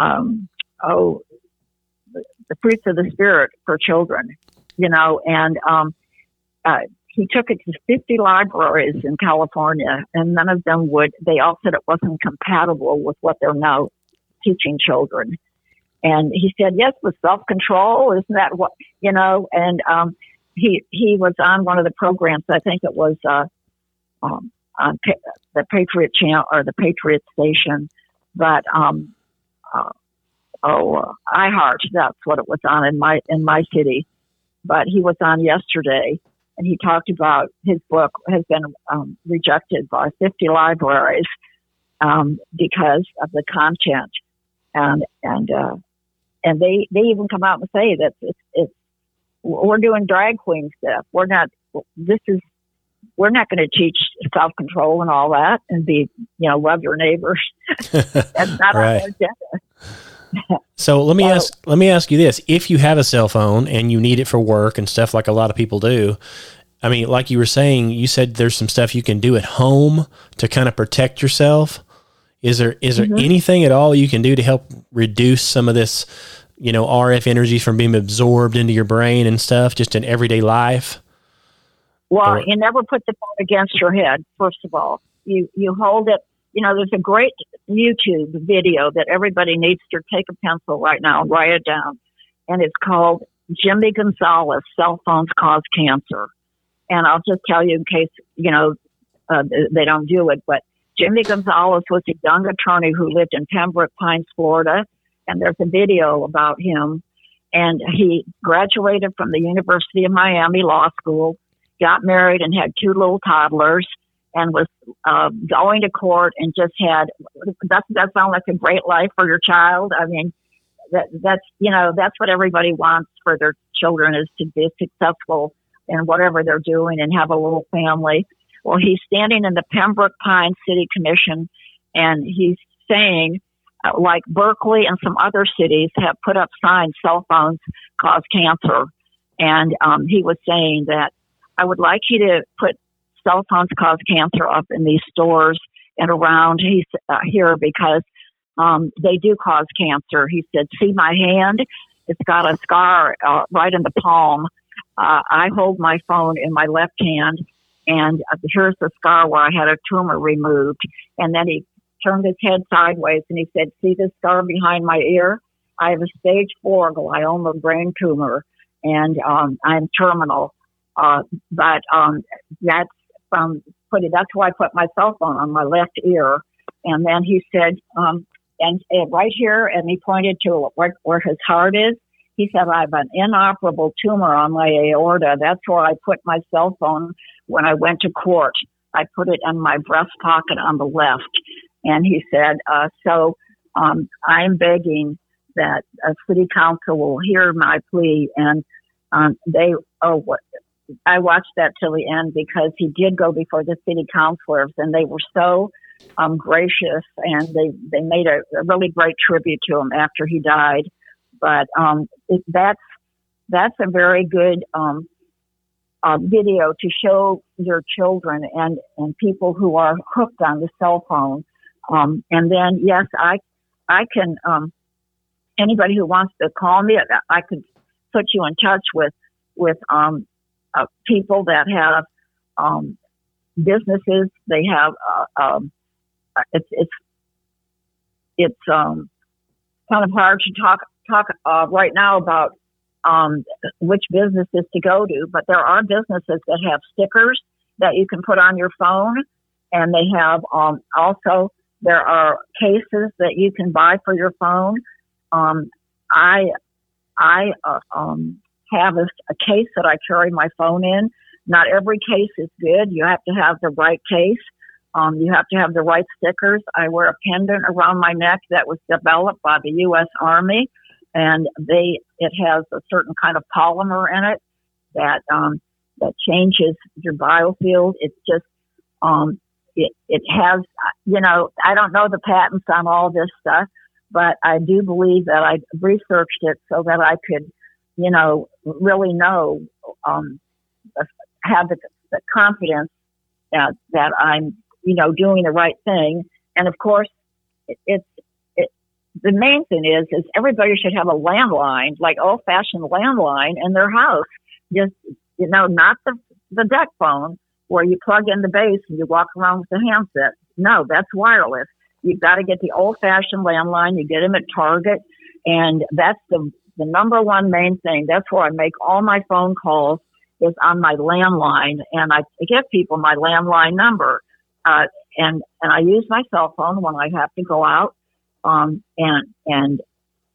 um, oh the, the fruits of the spirit for children, you know, and um, uh, he took it to 50 libraries in California, and none of them would. They all said it wasn't compatible with what they're now teaching children. And he said, "Yes, with self control, isn't that what you know?" And um, he he was on one of the programs. I think it was uh, um, on pa- the Patriot Channel or the Patriot Station, but um, uh, oh, uh, iHeart. That's what it was on in my in my city. But he was on yesterday, and he talked about his book has been um, rejected by 50 libraries um, because of the content, and and uh, and they they even come out and say that it's, it's we're doing drag queen stuff. We're not. This is. We're not going to teach self control and all that, and be you know love your neighbors. That's not Right. our agenda. So let me So- ask let me ask you this: If you have a cell phone and you need it for work and stuff, like a lot of people do, I mean, like you were saying, you said there's some stuff you can do at home to kind of protect yourself. Is there is there Mhm. anything at all you can do to help reduce some of this, you know, RF energy from being absorbed into your brain and stuff, just in everyday life? Well, Or- you never put the phone against your head. First of all, you you hold it. You know, there's a great YouTube video that everybody needs to take a pencil right now and write it down, and it's called Jimmy Gonzalez: Cell Phones Cause Cancer. And I'll just tell you in case you know uh, they don't do it, but Jimmy Gonzalez was a young attorney who lived in Pembroke Pines, Florida, and there's a video about him. And he graduated from the University of Miami Law School got married and had two little toddlers and was uh, going to court and just had that that sound like a great life for your child. I mean that that's you know that's what everybody wants for their children is to be successful in whatever they're doing and have a little family. Well he's standing in the pembroke pines city commission and he's saying uh, like berkeley and some other cities have put up signs cell phones cause cancer. And um, he was saying that I would like you to put cell phones cause cancer up in these stores and around he's, uh, here because um, they do cause cancer. He said, "See my hand? It's got a scar uh, right in the palm. Uh, I hold my phone in my left hand, and uh, here's the scar where I had a tumor removed." And then he turned his head sideways and he said, "See this scar behind my ear? I have a stage four glioma brain tumor, and um, I'm terminal." Uh, but um, that's from putting. That's why I put my cell phone on my left ear. And then he said, um, and, and right here, and he pointed to where, where his heart is. He said, I have an inoperable tumor on my aorta. That's where I put my cell phone when I went to court. I put it in my breast pocket on the left. And he said, uh, so um, I'm begging that a city council will hear my plea and um, they, oh, what, I watched that till the end because he did go before the city councilors, and they were so um, gracious, and they they made a, a really great tribute to him after he died. But um, it, that's that's a very good um, uh, video to show your children and and people who are hooked on the cell phone. Um, and then yes, I I can um, anybody who wants to call me, I could put you in touch with with um, uh, people that have um, businesses. They have uh, um, it's it's it's um, kind of hard to talk talk uh, right now about um, which businesses to go to, but there are businesses that have stickers that you can put on your phone, and they have um, also there are cases that you can buy for your phone. Um, I I uh, um, have a, a case that I carry my phone in not every case is good. You have to have the right case. Um, you have to have the right stickers. I wear a pendant around my neck that was developed by the U.S. Army, and they it has a certain kind of polymer in it that um, that changes your biofield. It's just um, it it has you know I don't know the patents on all this stuff, but I do believe that I researched it so that I could you know really know um, have the, the confidence that that I'm you know doing the right thing. And of course, it, it's it, the main thing is is everybody should have a landline, like old fashioned landline in their house. Just you know, not the the DECT phone where you plug in the base and you walk around with the handset. No, that's wireless. You've got to get the old fashioned landline. You get them at Target, and that's the the number one main thing. That's where I make all my phone calls is on my landline, and I give people my landline number, uh, and and I use my cell phone when I have to go out, um, and and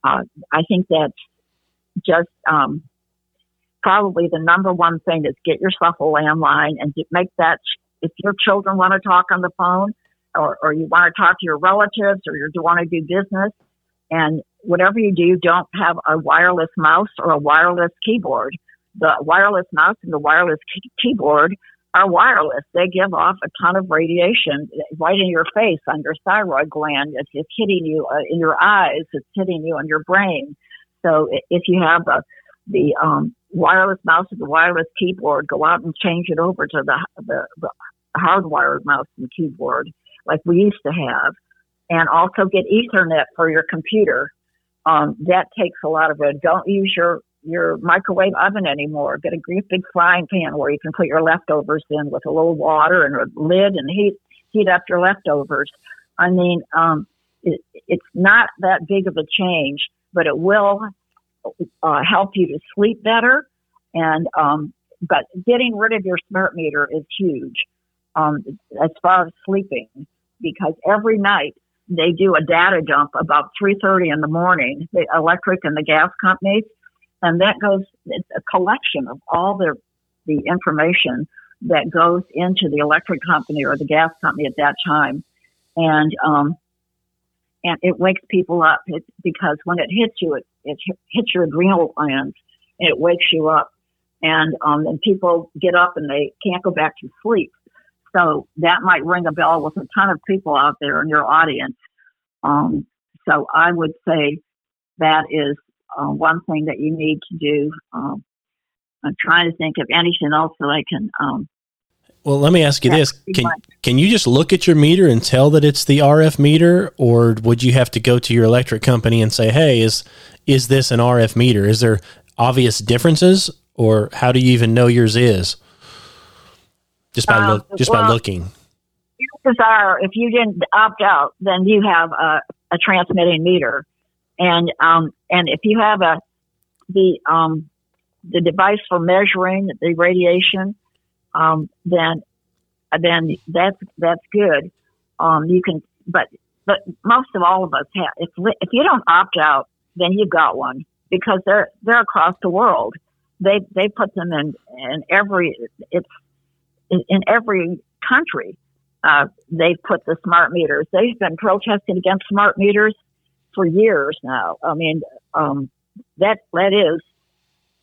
uh, I think that's just um, probably the number one thing is get yourself a landline and make that. If your children want to talk on the phone, or, or you want to talk to your relatives, or you want to do business, and whatever you do, don't have a wireless mouse or a wireless keyboard the wireless mouse and the wireless key- keyboard are wireless. They give off a ton of radiation right in your face on your thyroid gland. It's, it's hitting you uh, in your eyes. It's hitting you on your brain. So if you have the the um, wireless mouse or the wireless keyboard, go out and change it over to the, the, the hardwired mouse and keyboard like we used to have, and also get Ethernet for your computer. Um, that takes a lot of it. Don't use your your microwave oven anymore. Get a great big frying pan where you can put your leftovers in with a little water and a lid and heat heat up your leftovers. I mean, um, it, it's not that big of a change, but it will uh, help you to sleep better. And um, but getting rid of your smart meter is huge um, as far as sleeping because every night they do a data dump about 3.30 in the morning the electric and the gas companies and that goes it's a collection of all the the information that goes into the electric company or the gas company at that time, and um, and it wakes people up. It, because when it hits you, it, it hits your adrenal glands and it wakes you up, and um, and people get up and they can't go back to sleep. So that might ring a bell with a ton of people out there in your audience. Um, so I would say that is uh, one thing that you need to do. Um, I'm trying to think of anything else that I can. Um, well, let me ask you this: can can you just look at your meter and tell that it's the RF meter, or would you have to go to your electric company and say, "Hey, is is this an RF meter? Is there obvious differences, or how do you even know yours is?" Just by um, look, just well, by looking. Chances are, if you didn't opt out, then you have a, a transmitting meter. And um, and if you have a the um, the device for measuring the radiation, um, then then that's that's good. Um, you can, but but most of all of us have. If if you don't opt out, then you've got one because they're they're across the world. They they put them in in every it's in every country. Uh, they put the smart meters. They've been protesting against smart meters for years now. I mean, um, that that is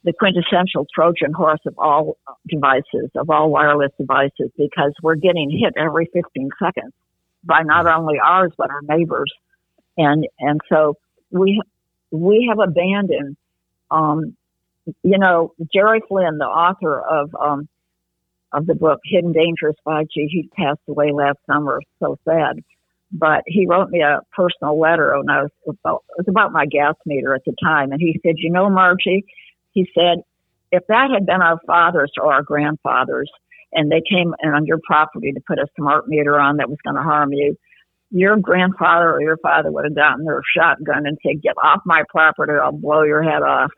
the quintessential Trojan horse of all devices, of all wireless devices, because we're getting hit every 15 seconds by not only ours but our neighbors, and and so we we have abandoned. Um, you know, Jerry Flynn, the author of um, of the book Hidden Dangers by G. he passed away last summer. So sad but he wrote me a personal letter when I was about, it was about my gas meter at the time. And he said, you know, Margie, he said, if that had been our fathers or our grandfathers and they came and on your property to put a smart meter on that was going to harm you, your grandfather or your father would have gotten their shotgun and said, get off my property, I'll blow your head off.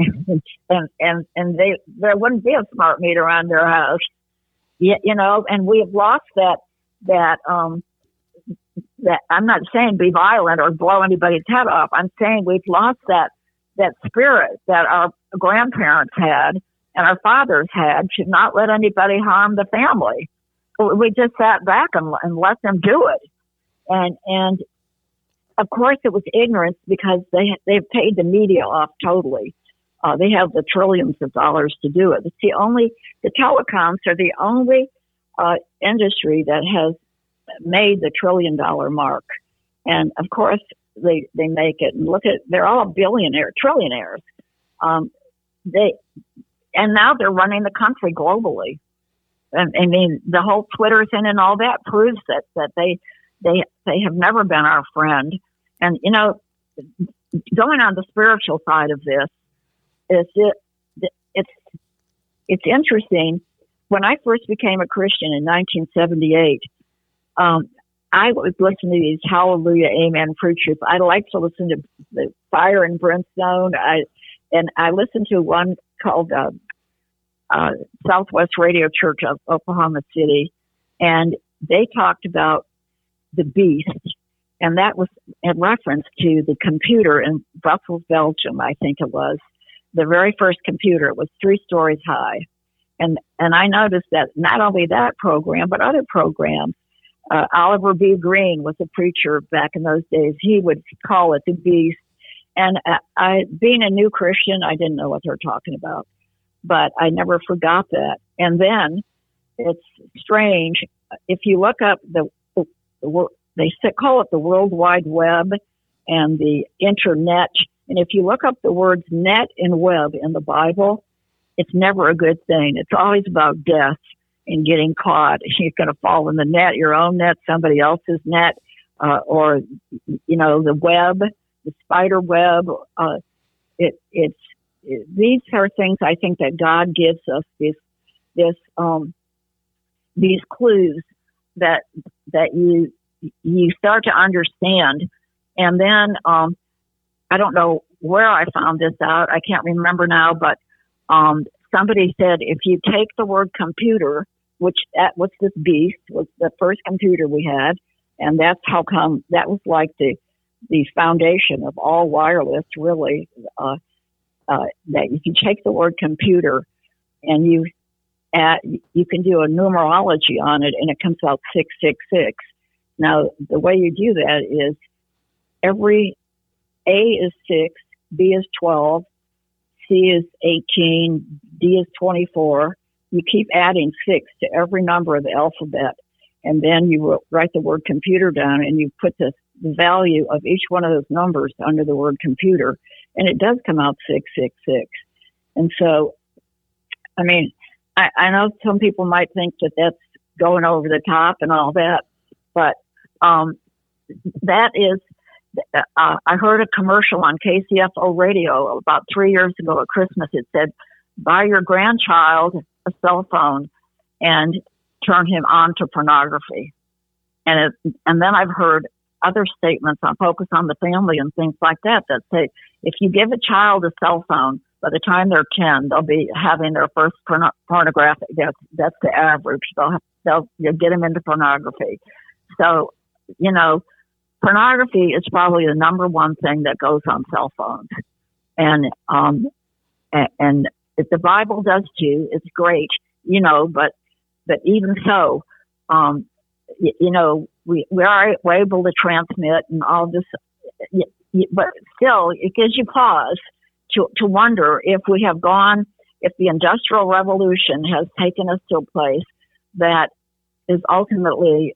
and, and, and they, there wouldn't be a smart meter on their house. You, you know, and we have lost that, that, um, that I'm not saying be violent or blow anybody's head off. I'm saying we've lost that that spirit that our grandparents had and our fathers had to not let anybody harm the family. We just sat back and, and let them do it. And, and of course it was ignorance because they, they've paid the media off totally. Uh, they have the trillions of dollars to do it. It's the only, the telecoms are the only uh, industry that has made the trillion dollar mark. And of course, they, they make it. And look at, they're all billionaire, trillionaires. Um, they, and now they're running the country globally. And, I mean, the whole Twitter thing and all that proves that, that they, they, they have never been our friend. And, you know, going on the spiritual side of this, is it, it's, it's interesting. When I first became a Christian in 1978, um, I would listen to these hallelujah, amen preachers. I like to listen to the fire and brimstone. I, and I listened to one called uh, uh, Southwest Radio Church of Oklahoma City, and they talked about the beast, and that was in reference to the computer in Brussels, Belgium, I think it was. The very first computer was three stories high, and and I noticed that not only that program but other programs. Uh, Oliver B. Greene was a preacher back in those days. He would call it the beast, and uh, I, being a new Christian, I didn't know what they were talking about but I never forgot that. And then it's strange if you look up the, the, the they say call it the World Wide Web and the Internet. And if you look up the words net and web in the Bible, it's never a good thing. It's always about death and getting caught. You're going to fall in the net, your own net, somebody else's net, uh, or you know the web, the spider web. Uh, it, it's these are things I think that God gives us this this um, these clues that that you you start to understand, and then um, I don't know where I found this out. I can't remember now, but um, somebody said if you take the word computer, which that was this beast was the first computer we had, and that's how come that was like the the foundation of all wireless, really. Uh, uh, that if you take the word computer and you add, you can do a numerology on it and it comes out 666. Now, the way you do that is every A is 6, B is 12, C is 18, D is 24. You keep adding 6 to every number of the alphabet. And then you write the word computer down and you put the value of each one of those numbers under the word computer and it does come out 666. And so, I mean, I, I know some people might think that that's going over the top and all that, but um, that is, uh, I heard a commercial on KCFO radio about three years ago at Christmas. It said, buy your grandchild a cell phone and turn him on to pornography. And it, and then I've heard other statements on focus on the family and things like that that say if you give a child a cell phone, by the time they're 10, they'll be having their first porno- pornographic. That's, that's the average. They'll, they'll you'll get them into pornography. So, you know, pornography is probably the number one thing that goes on cell phones. And, um, and, and if the Bible does too, it's great, you know, but, but even so, um, you, you know, we, we are we're able to transmit and all this, but still, it gives you pause to, to wonder if we have gone, if the Industrial Revolution has taken us to a place that is ultimately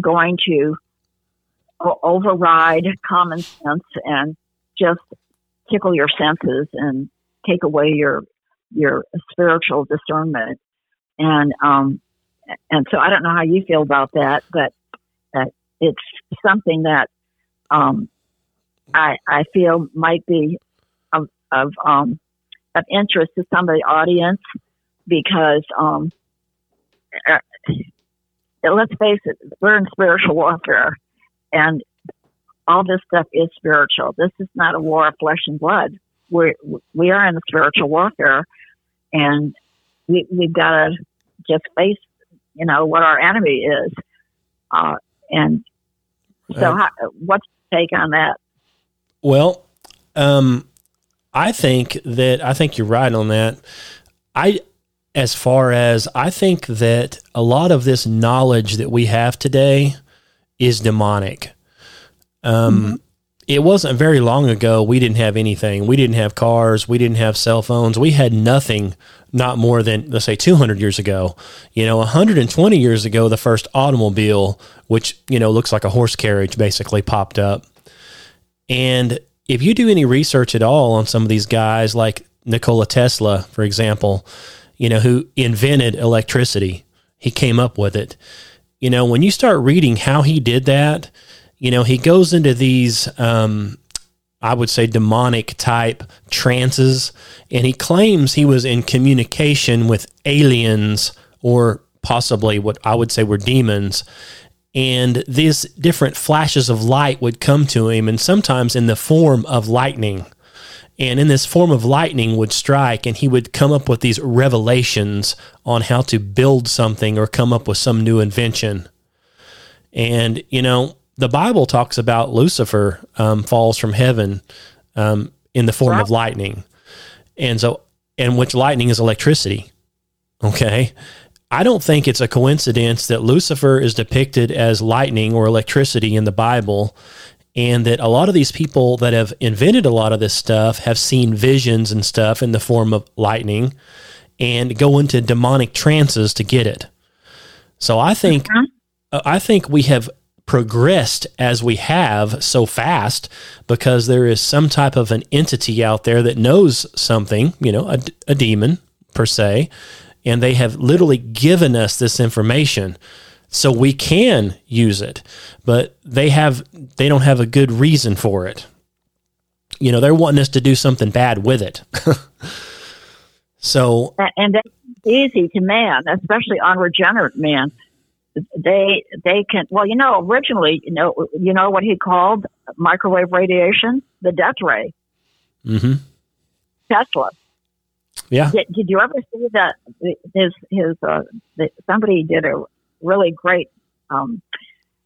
going to override common sense and just tickle your senses and take away your your spiritual discernment. And um and so I don't know how you feel about that, but it's something that um, I, I feel might be of, of, um, of interest to some of the audience because um, uh, let's face it, we're in spiritual warfare, and all this stuff is spiritual. This is not a war of flesh and blood. We're we are in a spiritual warfare, and we we've got to just face you know, what our enemy is. Uh, and so, how, what's your take on that? Well, um, I think that I think you're right on that. I, as far as I think that a lot of this knowledge that we have today is demonic. Um, mm-hmm. It wasn't very long ago. We didn't have anything. We didn't have cars. We didn't have cell phones. We had nothing. Not more than let's say 200 years ago. You know, 120 years ago, the first automobile, which you know looks like a horse carriage, basically popped up. And if you do any research at all on some of these guys, like Nikola Tesla, for example, you know, who invented electricity, he came up with it. You know, when you start reading how he did that, you know, he goes into these, um, I would say, demonic type trances, and he claims he was in communication with aliens or possibly what I would say were demons. And these different flashes of light would come to him, and sometimes in the form of lightning. And in this form of lightning would strike, and he would come up with these revelations on how to build something or come up with some new invention. And, you know, the Bible talks about Lucifer um, falls from heaven um, in the form of lightning, and so and which lightning is electricity. Okay, I don't think it's a coincidence that Lucifer is depicted as lightning or electricity in the Bible, and that a lot of these people that have invented a lot of this stuff have seen visions and stuff in the form of lightning, and go into demonic trances to get it. So I think. Mm-hmm. I think we have progressed as we have so fast because there is some type of an entity out there that knows something, you know, a, a demon per se, and they have literally given us this information so we can use it but they have they don't have a good reason for it. You know they're wanting us to do something bad with it. So and that's easy to man especially unregenerate man they they can well you know originally you know you know what he called microwave radiation? The death ray. Mm-hmm. tesla. Yeah. Did, did you ever see that his his uh, somebody did a really great um,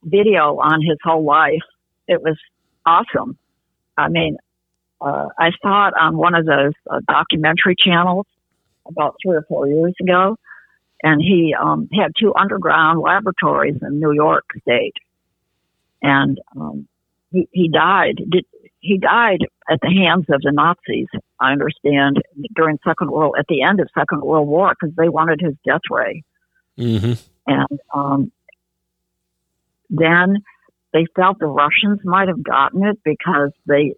video on his whole life it was awesome i mean uh, i saw it on one of those uh, documentary channels about three or four years ago and he um, had two underground laboratories in New York State, and um, he, he died. Did, he died at the hands of the Nazis. I understand during Second World at the end of Second World War because they wanted his death ray, mm-hmm. And um, then they felt the Russians might have gotten it because they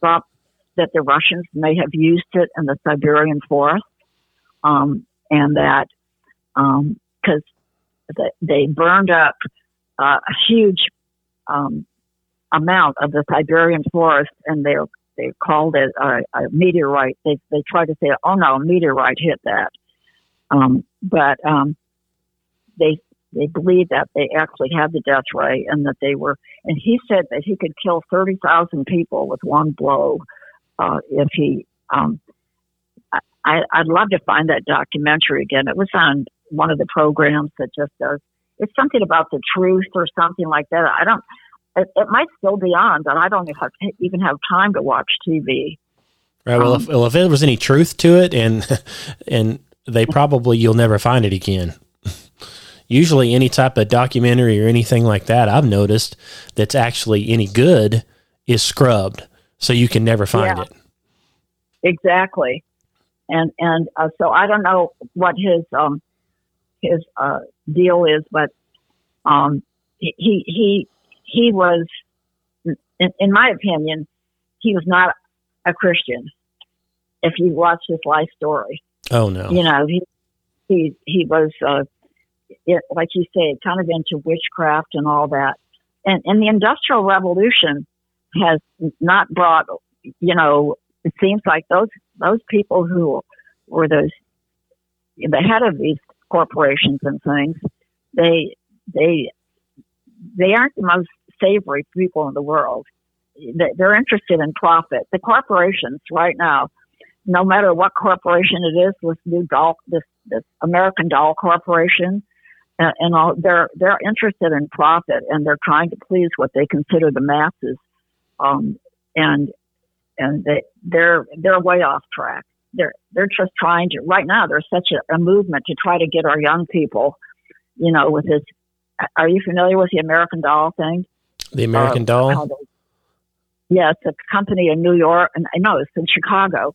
thought that the Russians may have used it in the Siberian forest, um, and that because um, they burned up uh, a huge um, amount of the Siberian forest, and they they called it a, a meteorite. They they tried to say, "Oh no, a meteorite hit that," um, but um, they they believed that they actually had the death ray and that they were. And he said that he could kill thirty thousand people with one blow uh, if he. Um, I, I'd love to find that documentary again. It was on one of the programs that just does. It's something about the truth or something like that. I don't. It, it might still be on, but I don't even have time to watch TV. Right. Well, um, if, well, if there was any truth to it, and and they probably you'll never find it again. Usually, any type of documentary or anything like that, I've noticed that's actually any good is scrubbed, so you can never find yeah, it. Exactly, and and uh, so I don't know what his um, his uh, deal is, but um, he he he was, in, in my opinion, he was not a Christian. If you watch his life story, oh no, you know he he he was uh, it, like you say, kind of into witchcraft and all that. And and the Industrial Revolution has not brought, you know, it seems like those those people who were those the head of these corporations and things, they they they aren't the most savory people in the world. They're interested in profit. The corporations right now, no matter what corporation it is, this new doll, this, this American Doll Corporation, and, and all, they're they're interested in profit, and they're trying to please what they consider the masses, um, and and they they're they're way off track. they're they're just trying to right now. There's such a, a movement to try to get our young people, you know, with this. Are you familiar with the American Doll thing? The American uh, Doll. yeah, it's a company in New York, and I know it's in Chicago.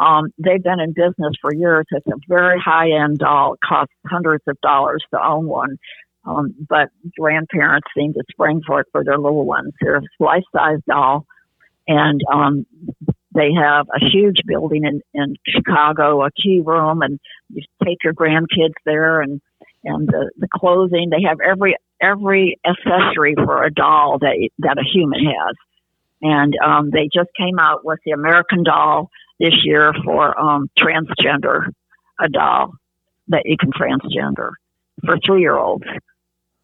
Um, they've been in business for years. It's a very high end doll. It costs hundreds of dollars to own one. Um, but grandparents seem to spring for it for their little ones. They're a life size doll. And um, they have a huge building in, in Chicago, a key room, and you take your grandkids there and and the, the clothing. They have every every accessory for a doll that that a human has. And um, they just came out with the American Doll this year for um, transgender, a doll that you can transgender for three year olds.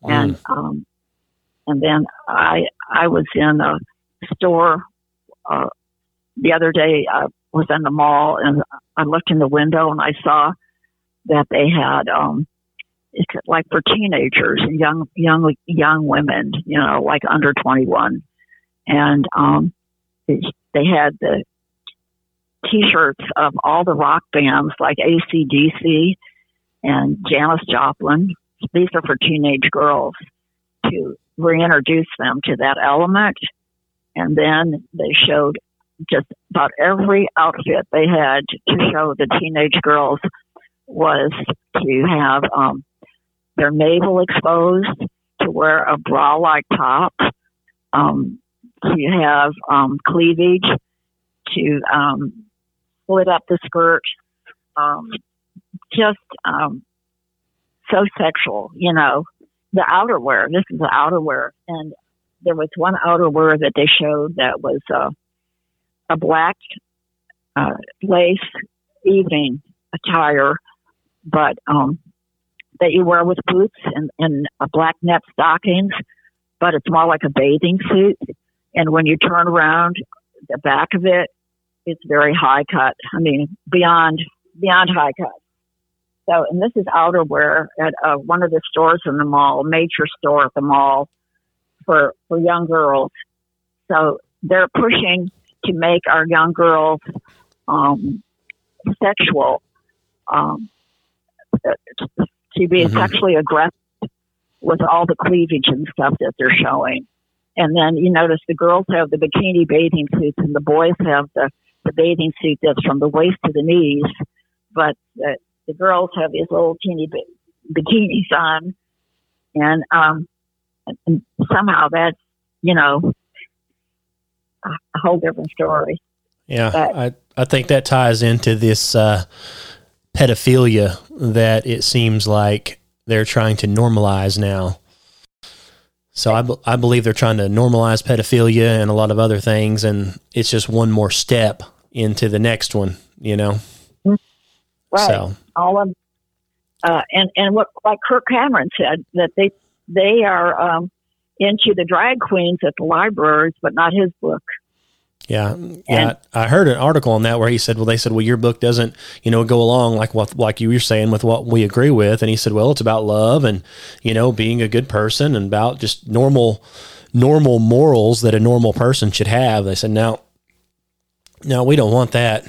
Mm. And um, and then I I was in a store uh, the other day. I was in the mall and I looked in the window and I saw that they had um, it's like for teenagers and young young young women, you know, like under twenty one, and um, they had the T-shirts of all the rock bands like ACDC and Janis Joplin. These are for teenage girls to reintroduce them to that element. And then they showed just about every outfit they had to show the teenage girls was to have um, their navel exposed, to wear a bra-like top, um, to have um, cleavage, to um, split up the skirt, um, just um, so sexual, you know. The outerwear, this is the outerwear, and there was one outerwear that they showed that was uh, a black uh, lace evening attire, but um, that you wear with boots and, and a black net stockings, but it's more like a bathing suit. And when you turn around, the back of it it's very high cut. I mean, beyond beyond high cut. So, and this is outerwear at uh, one of the stores in the mall, major store at the mall for for young girls. So they're pushing to make our young girls um, sexual, um, to be mm-hmm. sexually aggressive with all the cleavage and stuff that they're showing. And then you notice the girls have the bikini bathing suits and the boys have the the bathing suit that's from the waist to the knees, but uh, the girls have these little teeny bikinis on, and um, and somehow that's you know a whole different story. Yeah, but, I I think that ties into this uh, pedophilia that it seems like they're trying to normalize now. So I, I believe they're trying to normalize pedophilia and a lot of other things, and it's just one more step into the next one, you know? Right. So. All of, uh, and, and what, like Kirk Cameron said, that they, they are, um, into the drag queens at the libraries, but not his book. Yeah, yeah. And, I heard an article on that where he said, "Well, they said, well, your book doesn't, you know, go along like what, like you were saying with what we agree with." And he said, "Well, it's about love and you know being a good person and about just normal, normal morals that a normal person should have." They said, "Now, no, we don't want that.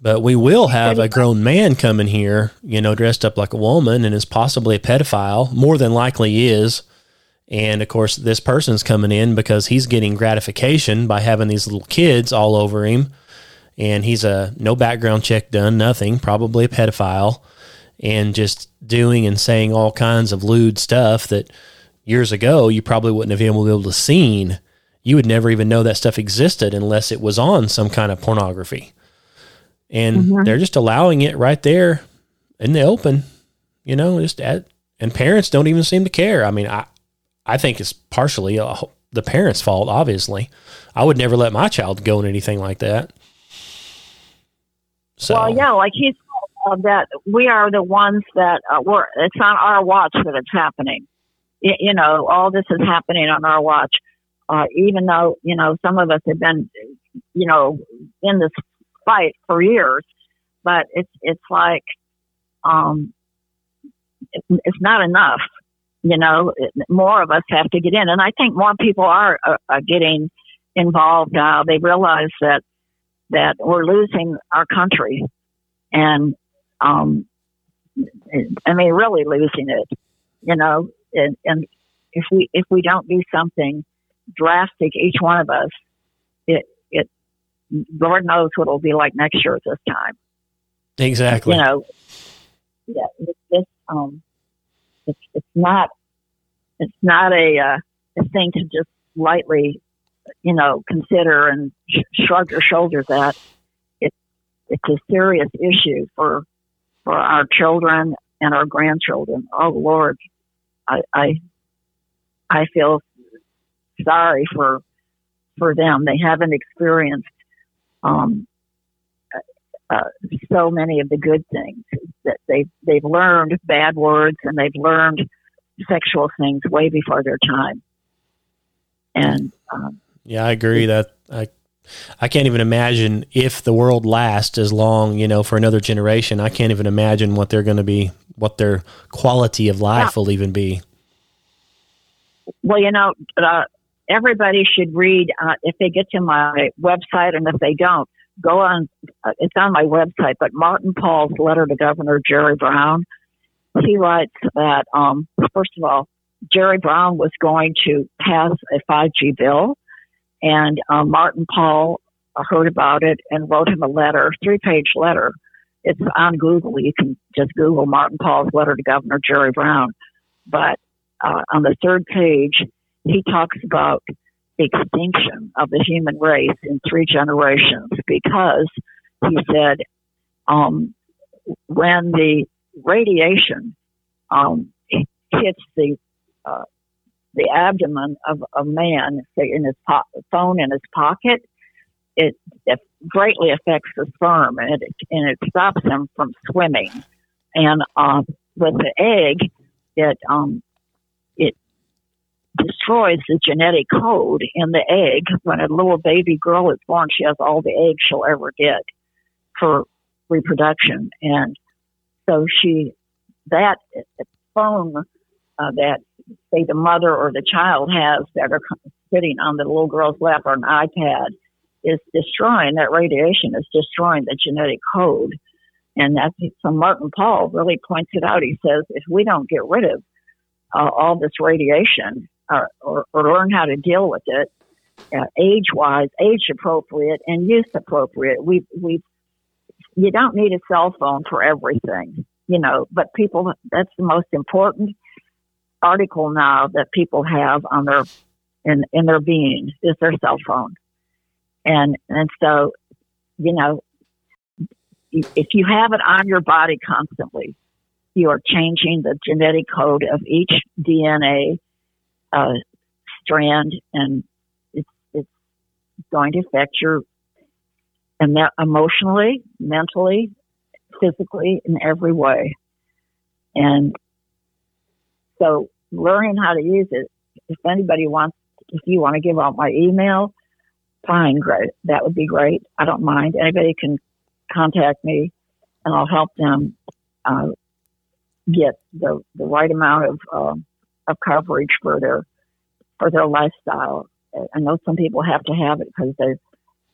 But we will have a grown man coming here, you know, dressed up like a woman and is possibly a pedophile, more than likely is. And of course, this person's coming in because he's getting gratification by having these little kids all over him. And he's a no background check done, nothing, probably a pedophile, and just doing and saying all kinds of lewd stuff that years ago you probably wouldn't have been able to seen you would never even know that stuff existed unless it was on some kind of pornography. And mm-hmm. they're just allowing it right there in the open, you know, just at, and parents don't even seem to care. I mean, I, I think it's partially a, the parents' fault, obviously. I would never let my child go in anything like that. So, well, yeah, like he's uh, that we are the ones that uh, we're, it's on our watch that it's happening. you know, all this is happening on our watch uh, even though, you know, some of us have been, you know, in this fight for years, but it's, it's like, um, it, it's not enough. You know, more of us have to get in. And I think more people are, are getting involved now. They realize that that we're losing our country, and um, I mean, really losing it. You know, and, and if we if we don't do something drastic, each one of us, it it Lord knows what it'll be like next year at this time. Exactly. You know, yeah, it's just um, it's it's not it's not a uh, a thing to just lightly, you know, consider and sh- shrug your shoulders at. It it's a serious issue for for our children and our grandchildren. Oh Lord, I I, I feel sorry for for them. They haven't experienced um, uh, so many of the good things that they they've learned bad words and they've learned sexual things way before their time. And um, yeah, I agree that I I can't even imagine if the world lasts as long, you know, for another generation. I can't even imagine what they're going to be, what their quality of life yeah. will even be. Well, you know, uh, everybody should read uh, if they get to my website, and if they don't, go on. Uh, it's on my website, but Martin Pall's letter to Governor Jerry Brown. He writes that um, first of all, Jerry Brown was going to pass a 5G bill and um, Martin Pall heard about it and wrote him a letter, three page letter. It's on Google. You can just Google Martin Pall's letter to Governor Jerry Brown. But uh, on the third page, he talks about extinction of the human race in three generations because he said um, when the radiation um, hits the uh, the abdomen of a man, say in his po- phone in his pocket, it, it greatly affects the sperm and it, and it stops him from swimming. And uh, with the egg, it um, destroys the genetic code in the egg. When a little baby girl is born, she has all the eggs she'll ever get for reproduction, and so she that phone uh, that say the mother or the child has that are sitting on the little girl's lap or an iPad is destroying that radiation is destroying the genetic code. And that's so Martin Pall really points it out. He says if we don't get rid of uh, all this radiation uh, or, or learn how to deal with it, uh, age wise, age appropriate, and use appropriate, we we you don't need a cell phone for everything, you know. But people, that's the most important article now that people have on their in in their being is their cell phone, and and so you know if you have it on your body constantly, you are changing the genetic code of each DNA uh, strand, and it's it's going to affect your emotionally, mentally, physically, in every way. And so learning how to use it. If anybody wants, if you want to give out my email, fine, great. That would be great. I don't mind. Anybody can contact me, and I'll help them uh, get the the right amount of uh, of coverage for their for their lifestyle. I know some people have to have it because they,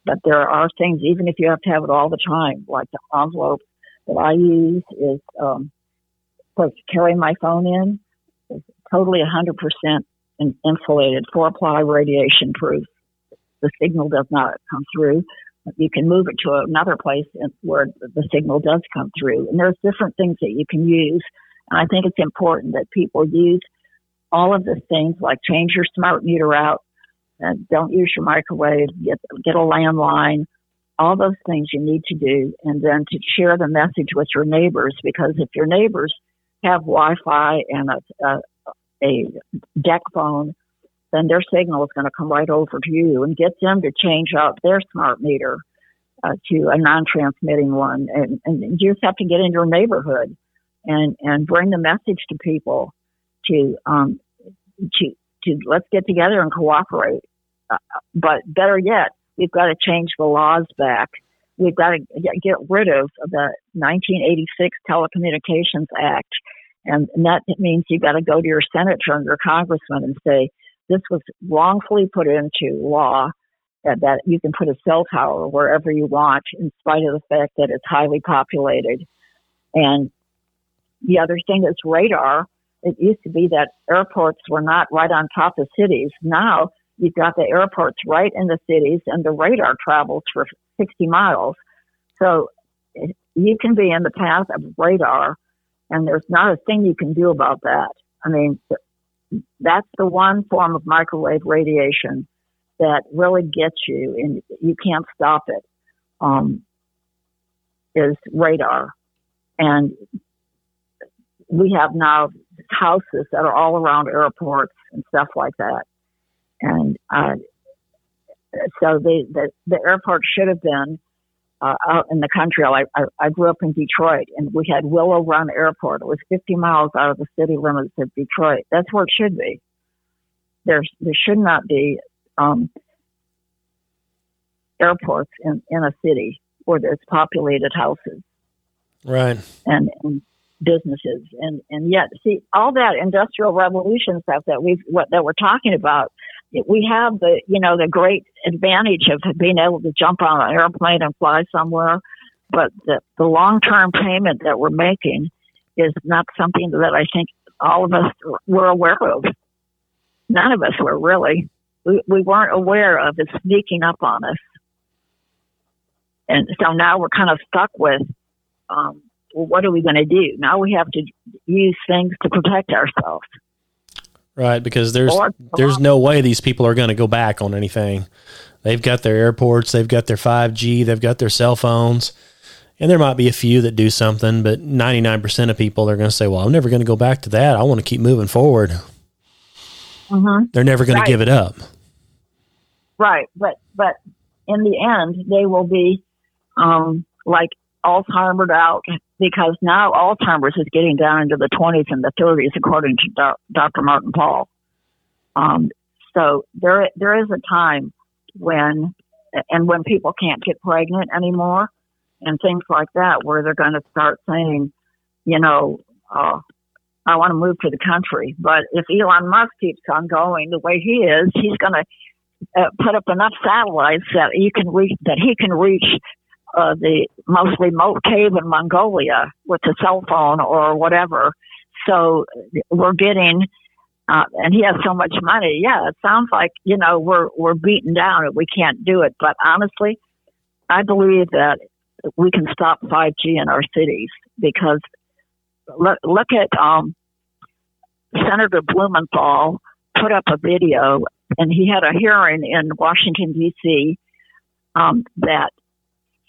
but there are things even if you have to have it all the time, like the envelope that I use is um, to carry my phone in totally 100% insulated, four ply radiation proof. The signal does not come through. You can move it to another place where the signal does come through. And there's different things that you can use. And I think it's important that people use all of the things like change your smart meter out, and don't use your microwave, get, get a landline, all those things you need to do, and then to share the message with your neighbors because if your neighbors have Wi-Fi and a, a, a DECT phone, then their signal is going to come right over to you and get them to change out their smart meter uh, to a non-transmitting one. And, and you just have to get in your neighborhood and and bring the message to people to um, to to let's get together and cooperate. Uh, but better yet, we've got to change the laws back. We've got to get rid of the 1986 Telecommunications Act and, and that means you've got to go to your senator and your congressman and say, this was wrongfully put into law that you can put a cell tower wherever you want, in spite of the fact that it's highly populated. And the other thing is radar. It used to be that airports were not right on top of cities. Now you've got the airports right in the cities, and the radar travels for 60 miles. So you can be in the path of radar, and there's not a thing you can do about that. I mean, that's the one form of microwave radiation that really gets you, and you can't stop it. Um, is radar, and we have now houses that are all around airports and stuff like that, and uh, so the, the the airport should have been uh, out in the country. I, I, I grew up in Detroit, and we had Willow Run Airport. It was 50 miles out of the city limits of Detroit. That's where it should be. There's there should not be um, airports in, in a city where there's populated houses, right, and, and businesses, and and yet see all that industrial revolution stuff that we've what that we're talking about we have the you know the great advantage of being able to jump on an airplane and fly somewhere, but the, the long term payment that we're making is not something that I think all of us were aware of. None of us were really. We, we weren't aware of it sneaking up on us. And so now we're kind of stuck with, um, well, what are we going to do? Now we have to use things to protect ourselves. Right, because there's there's no way these people are going to go back on anything. They've got their airports, they've got their 5G, they've got their cell phones. And there might be a few that do something, but 99% of people are going to say, "Well, I'm never going to go back to that. I want to keep moving forward." Mm-hmm. They're never going right. to give it up. Right, but but in the end, they will be um, like Alzheimer's out because now Alzheimer's is getting down into the 20s and the 30s, according to Dr. Martin Pall. Um, so there, there is a time when, and when people can't get pregnant anymore and things like that, where they're going to start saying, you know, uh, I want to move to the country. But if Elon Musk keeps on going the way he is, he's going to uh, put up enough satellites that you can reach that he can reach uh, the most remote cave in Mongolia with a cell phone or whatever. So we're getting, uh, and he has so much money. Yeah, it sounds like you know we're we're beaten down and we can't do it. But honestly, I believe that we can stop 5G in our cities because look look at um, Senator Blumenthal put up a video, and he had a hearing in Washington D.C. Um, that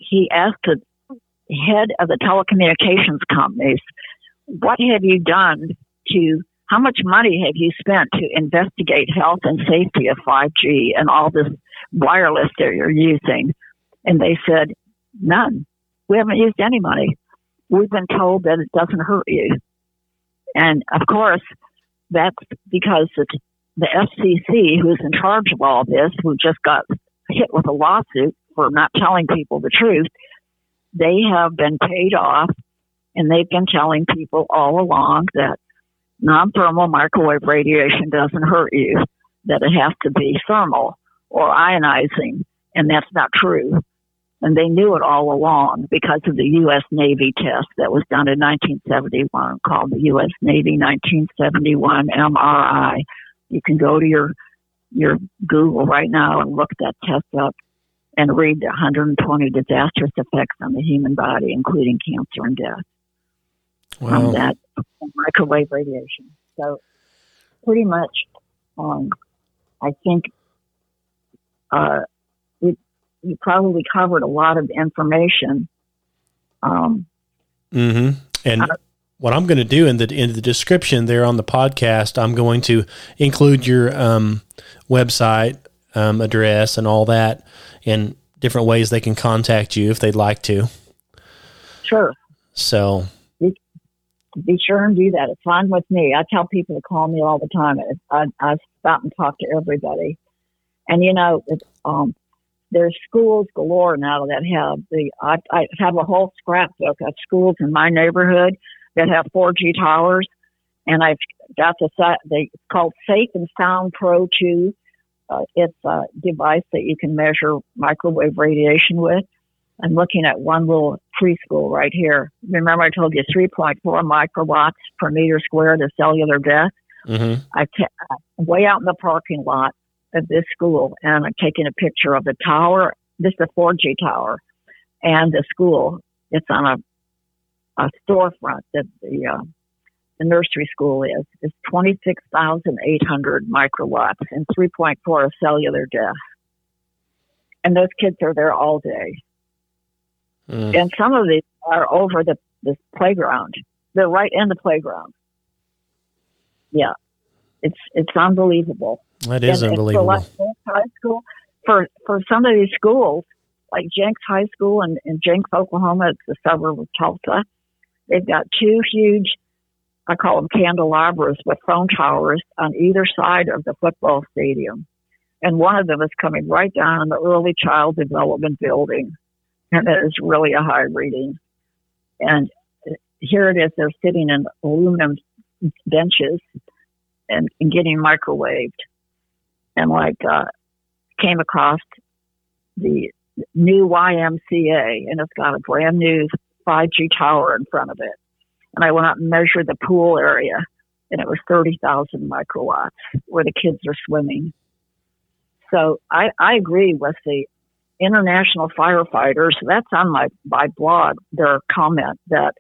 he asked the head of the telecommunications companies, what have you done to, how much money have you spent to investigate health and safety of 5G and all this wireless that you're using? And they said, none. We haven't used any money. We've been told that it doesn't hurt you. And of course, that's because the, FCC, who's in charge of all this, who just got hit with a lawsuit, for not telling people the truth, they have been paid off and they've been telling people all along that non-thermal microwave radiation doesn't hurt you, that it has to be thermal or ionizing, and that's not true. And they knew it all along because of the U.S. Navy test that was done in 1971 called the U.S. Navy 1971 MRI. You can go to your your Google right now and look that test up and read the 120 disastrous effects on the human body, including cancer and death wow. from that microwave radiation. So, pretty much, um, I think uh, we, we probably covered a lot of information. Um, mm-hmm. And uh, what I'm going to do in the in the description there on the podcast, I'm going to include your um, website um, address and all that and different ways they can contact you if they'd like to. Sure. So be, be sure and do that. It's fine with me. I tell people to call me all the time. I, I stop and talk to everybody. And you know, um, there's schools galore now that have the. I, I have a whole scrapbook of schools in my neighborhood that have 4G towers, and I've got the the it's called Safe and Sound Pro 2 uh, it's a device that you can measure microwave radiation with. I'm looking at one little preschool right here. Remember, I told you 3.4 microwatts per meter square the cellular death. Mm-hmm. I ca- I'm way out in the parking lot of this school, and I'm taking a picture of the tower. This is a 4G tower, and the school. It's on a a storefront that the uh, the nursery school is. It's 26,800 microwatts and 3.4 cellular death. And those kids are there all day. Mm. And some of these are over the, the playground. They're right in the playground. Yeah. It's it's unbelievable. That is And- and unbelievable. Like High School, for for some of these schools, like Jenks High School in, in Jenks, Oklahoma, it's a suburb of Tulsa. They've got two huge, I call them candelabras with phone towers on either side of the football stadium, and one of them is coming right down on the early child development building, and it is really a high reading. And here it is; they're sitting in aluminum benches and, and getting microwaved and like uh, came across the new YMCA, and it's got a brand new 5G tower in front of it. And I went out and measured the pool area, and it was 30,000 microwatts where the kids are swimming. So I, I agree with the international firefighters. That's on my, my blog. Their comment that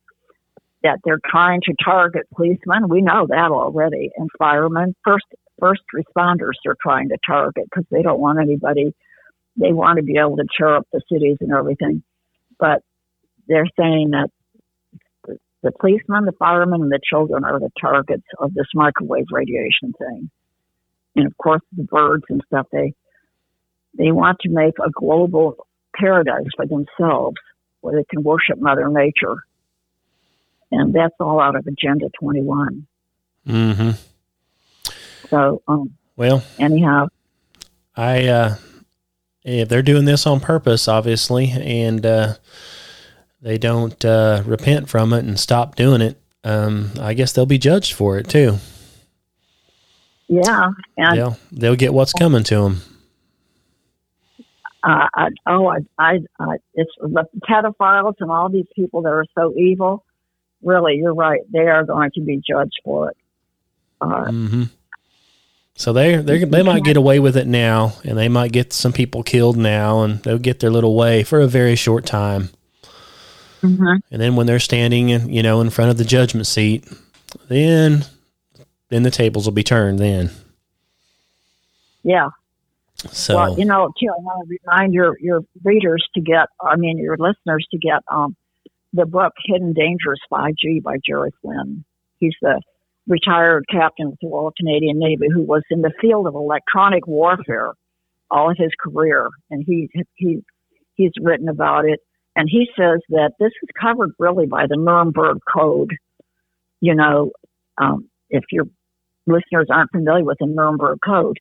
that they're trying to target policemen. We know that already, and firemen. First first responders they're trying to target because they don't want anybody. They want to be able to tear up the cities and everything, but they're saying that the, policemen, the firemen, and the children are the targets of this microwave radiation thing. And of course, the birds and stuff. They they want to make a global paradise for themselves where they can worship Mother Nature, and that's all out of Agenda 21. Mm-hmm. So, um, Well, anyhow, I uh, if they're doing this on purpose, obviously, and uh, they don't uh, repent from it and stop doing it, um, I guess they'll be judged for it too. yeah, and They'll they'll get what's coming to them. uh, I, oh, I, I, I, it's the pedophiles and all these people that are so evil. Really, you're right. They are going to be judged for it. Uh, hmm So they they they might get away with it now, and they might get some people killed now, and they'll get their little way for a very short time. Mhm. And then when they're standing, in, you know, in front of the judgment seat, then then the tables will be turned. Then Yeah. so Well, you know, too, I want to remind your your readers to get, I mean, your listeners to get um, the book "Hidden Dangers 5G" by Jerry Flynn. He's the retired captain of the Royal Canadian Navy who was in the field of electronic warfare all of his career, and he he he's written about it, and he says that this is covered really by the Nuremberg Code. You know, um, if your listeners aren't familiar with the Nuremberg Code,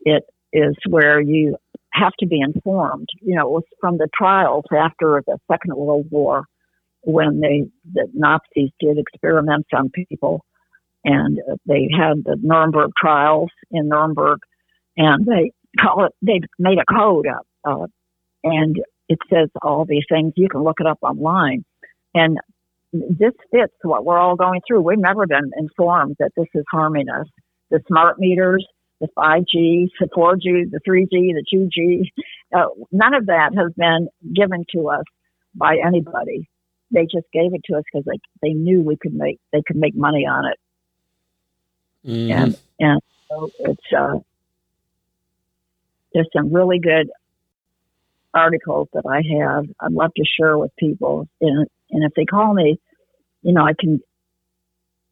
it is where you have to be informed. You know, it was from the trials after the Second World War when they the Nazis did experiments on people, and they had the Nuremberg trials in Nuremberg, and they call it they made a code up, uh, and it says all these things. You can look it up online, and this fits what we're all going through. We've never been informed that this is harming us. The smart meters, the 5G, the 4G, the 3G, the 2G, uh, none of that has been given to us by anybody. They just gave it to us because they they knew we could make they could make money on it, mhm. and and so it's uh, there's some really good articles that I have. I'd love to share with people, and and if they call me, you know, I can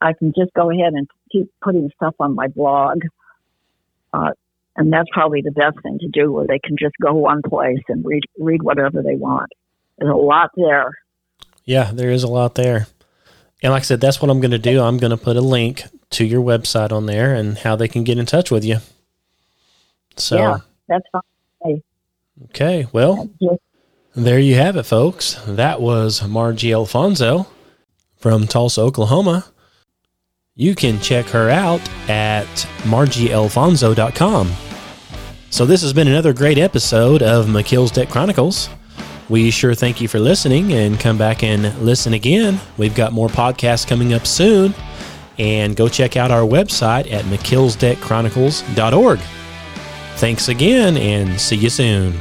I can just go ahead and keep putting stuff on my blog. Uh, and that's probably the best thing to do, where they can just go one place and read read whatever they want. There's a lot there. yeah, there is a lot there. And like I said, that's what I'm going to do. I'm going to put a link to your website on there and how they can get in touch with you. So Yeah. That's fine. Okay, well. There you have it, folks. That was Margie Alfonso from Tulsa, Oklahoma. You can check her out at margiealfonso.com. So, this has been another great episode of Melchizedek Chronicles. We sure thank you for listening and come back and listen again. We've got more podcasts coming up soon. And go check out our website at melchizedekchronicles.org. Thanks again and see you soon.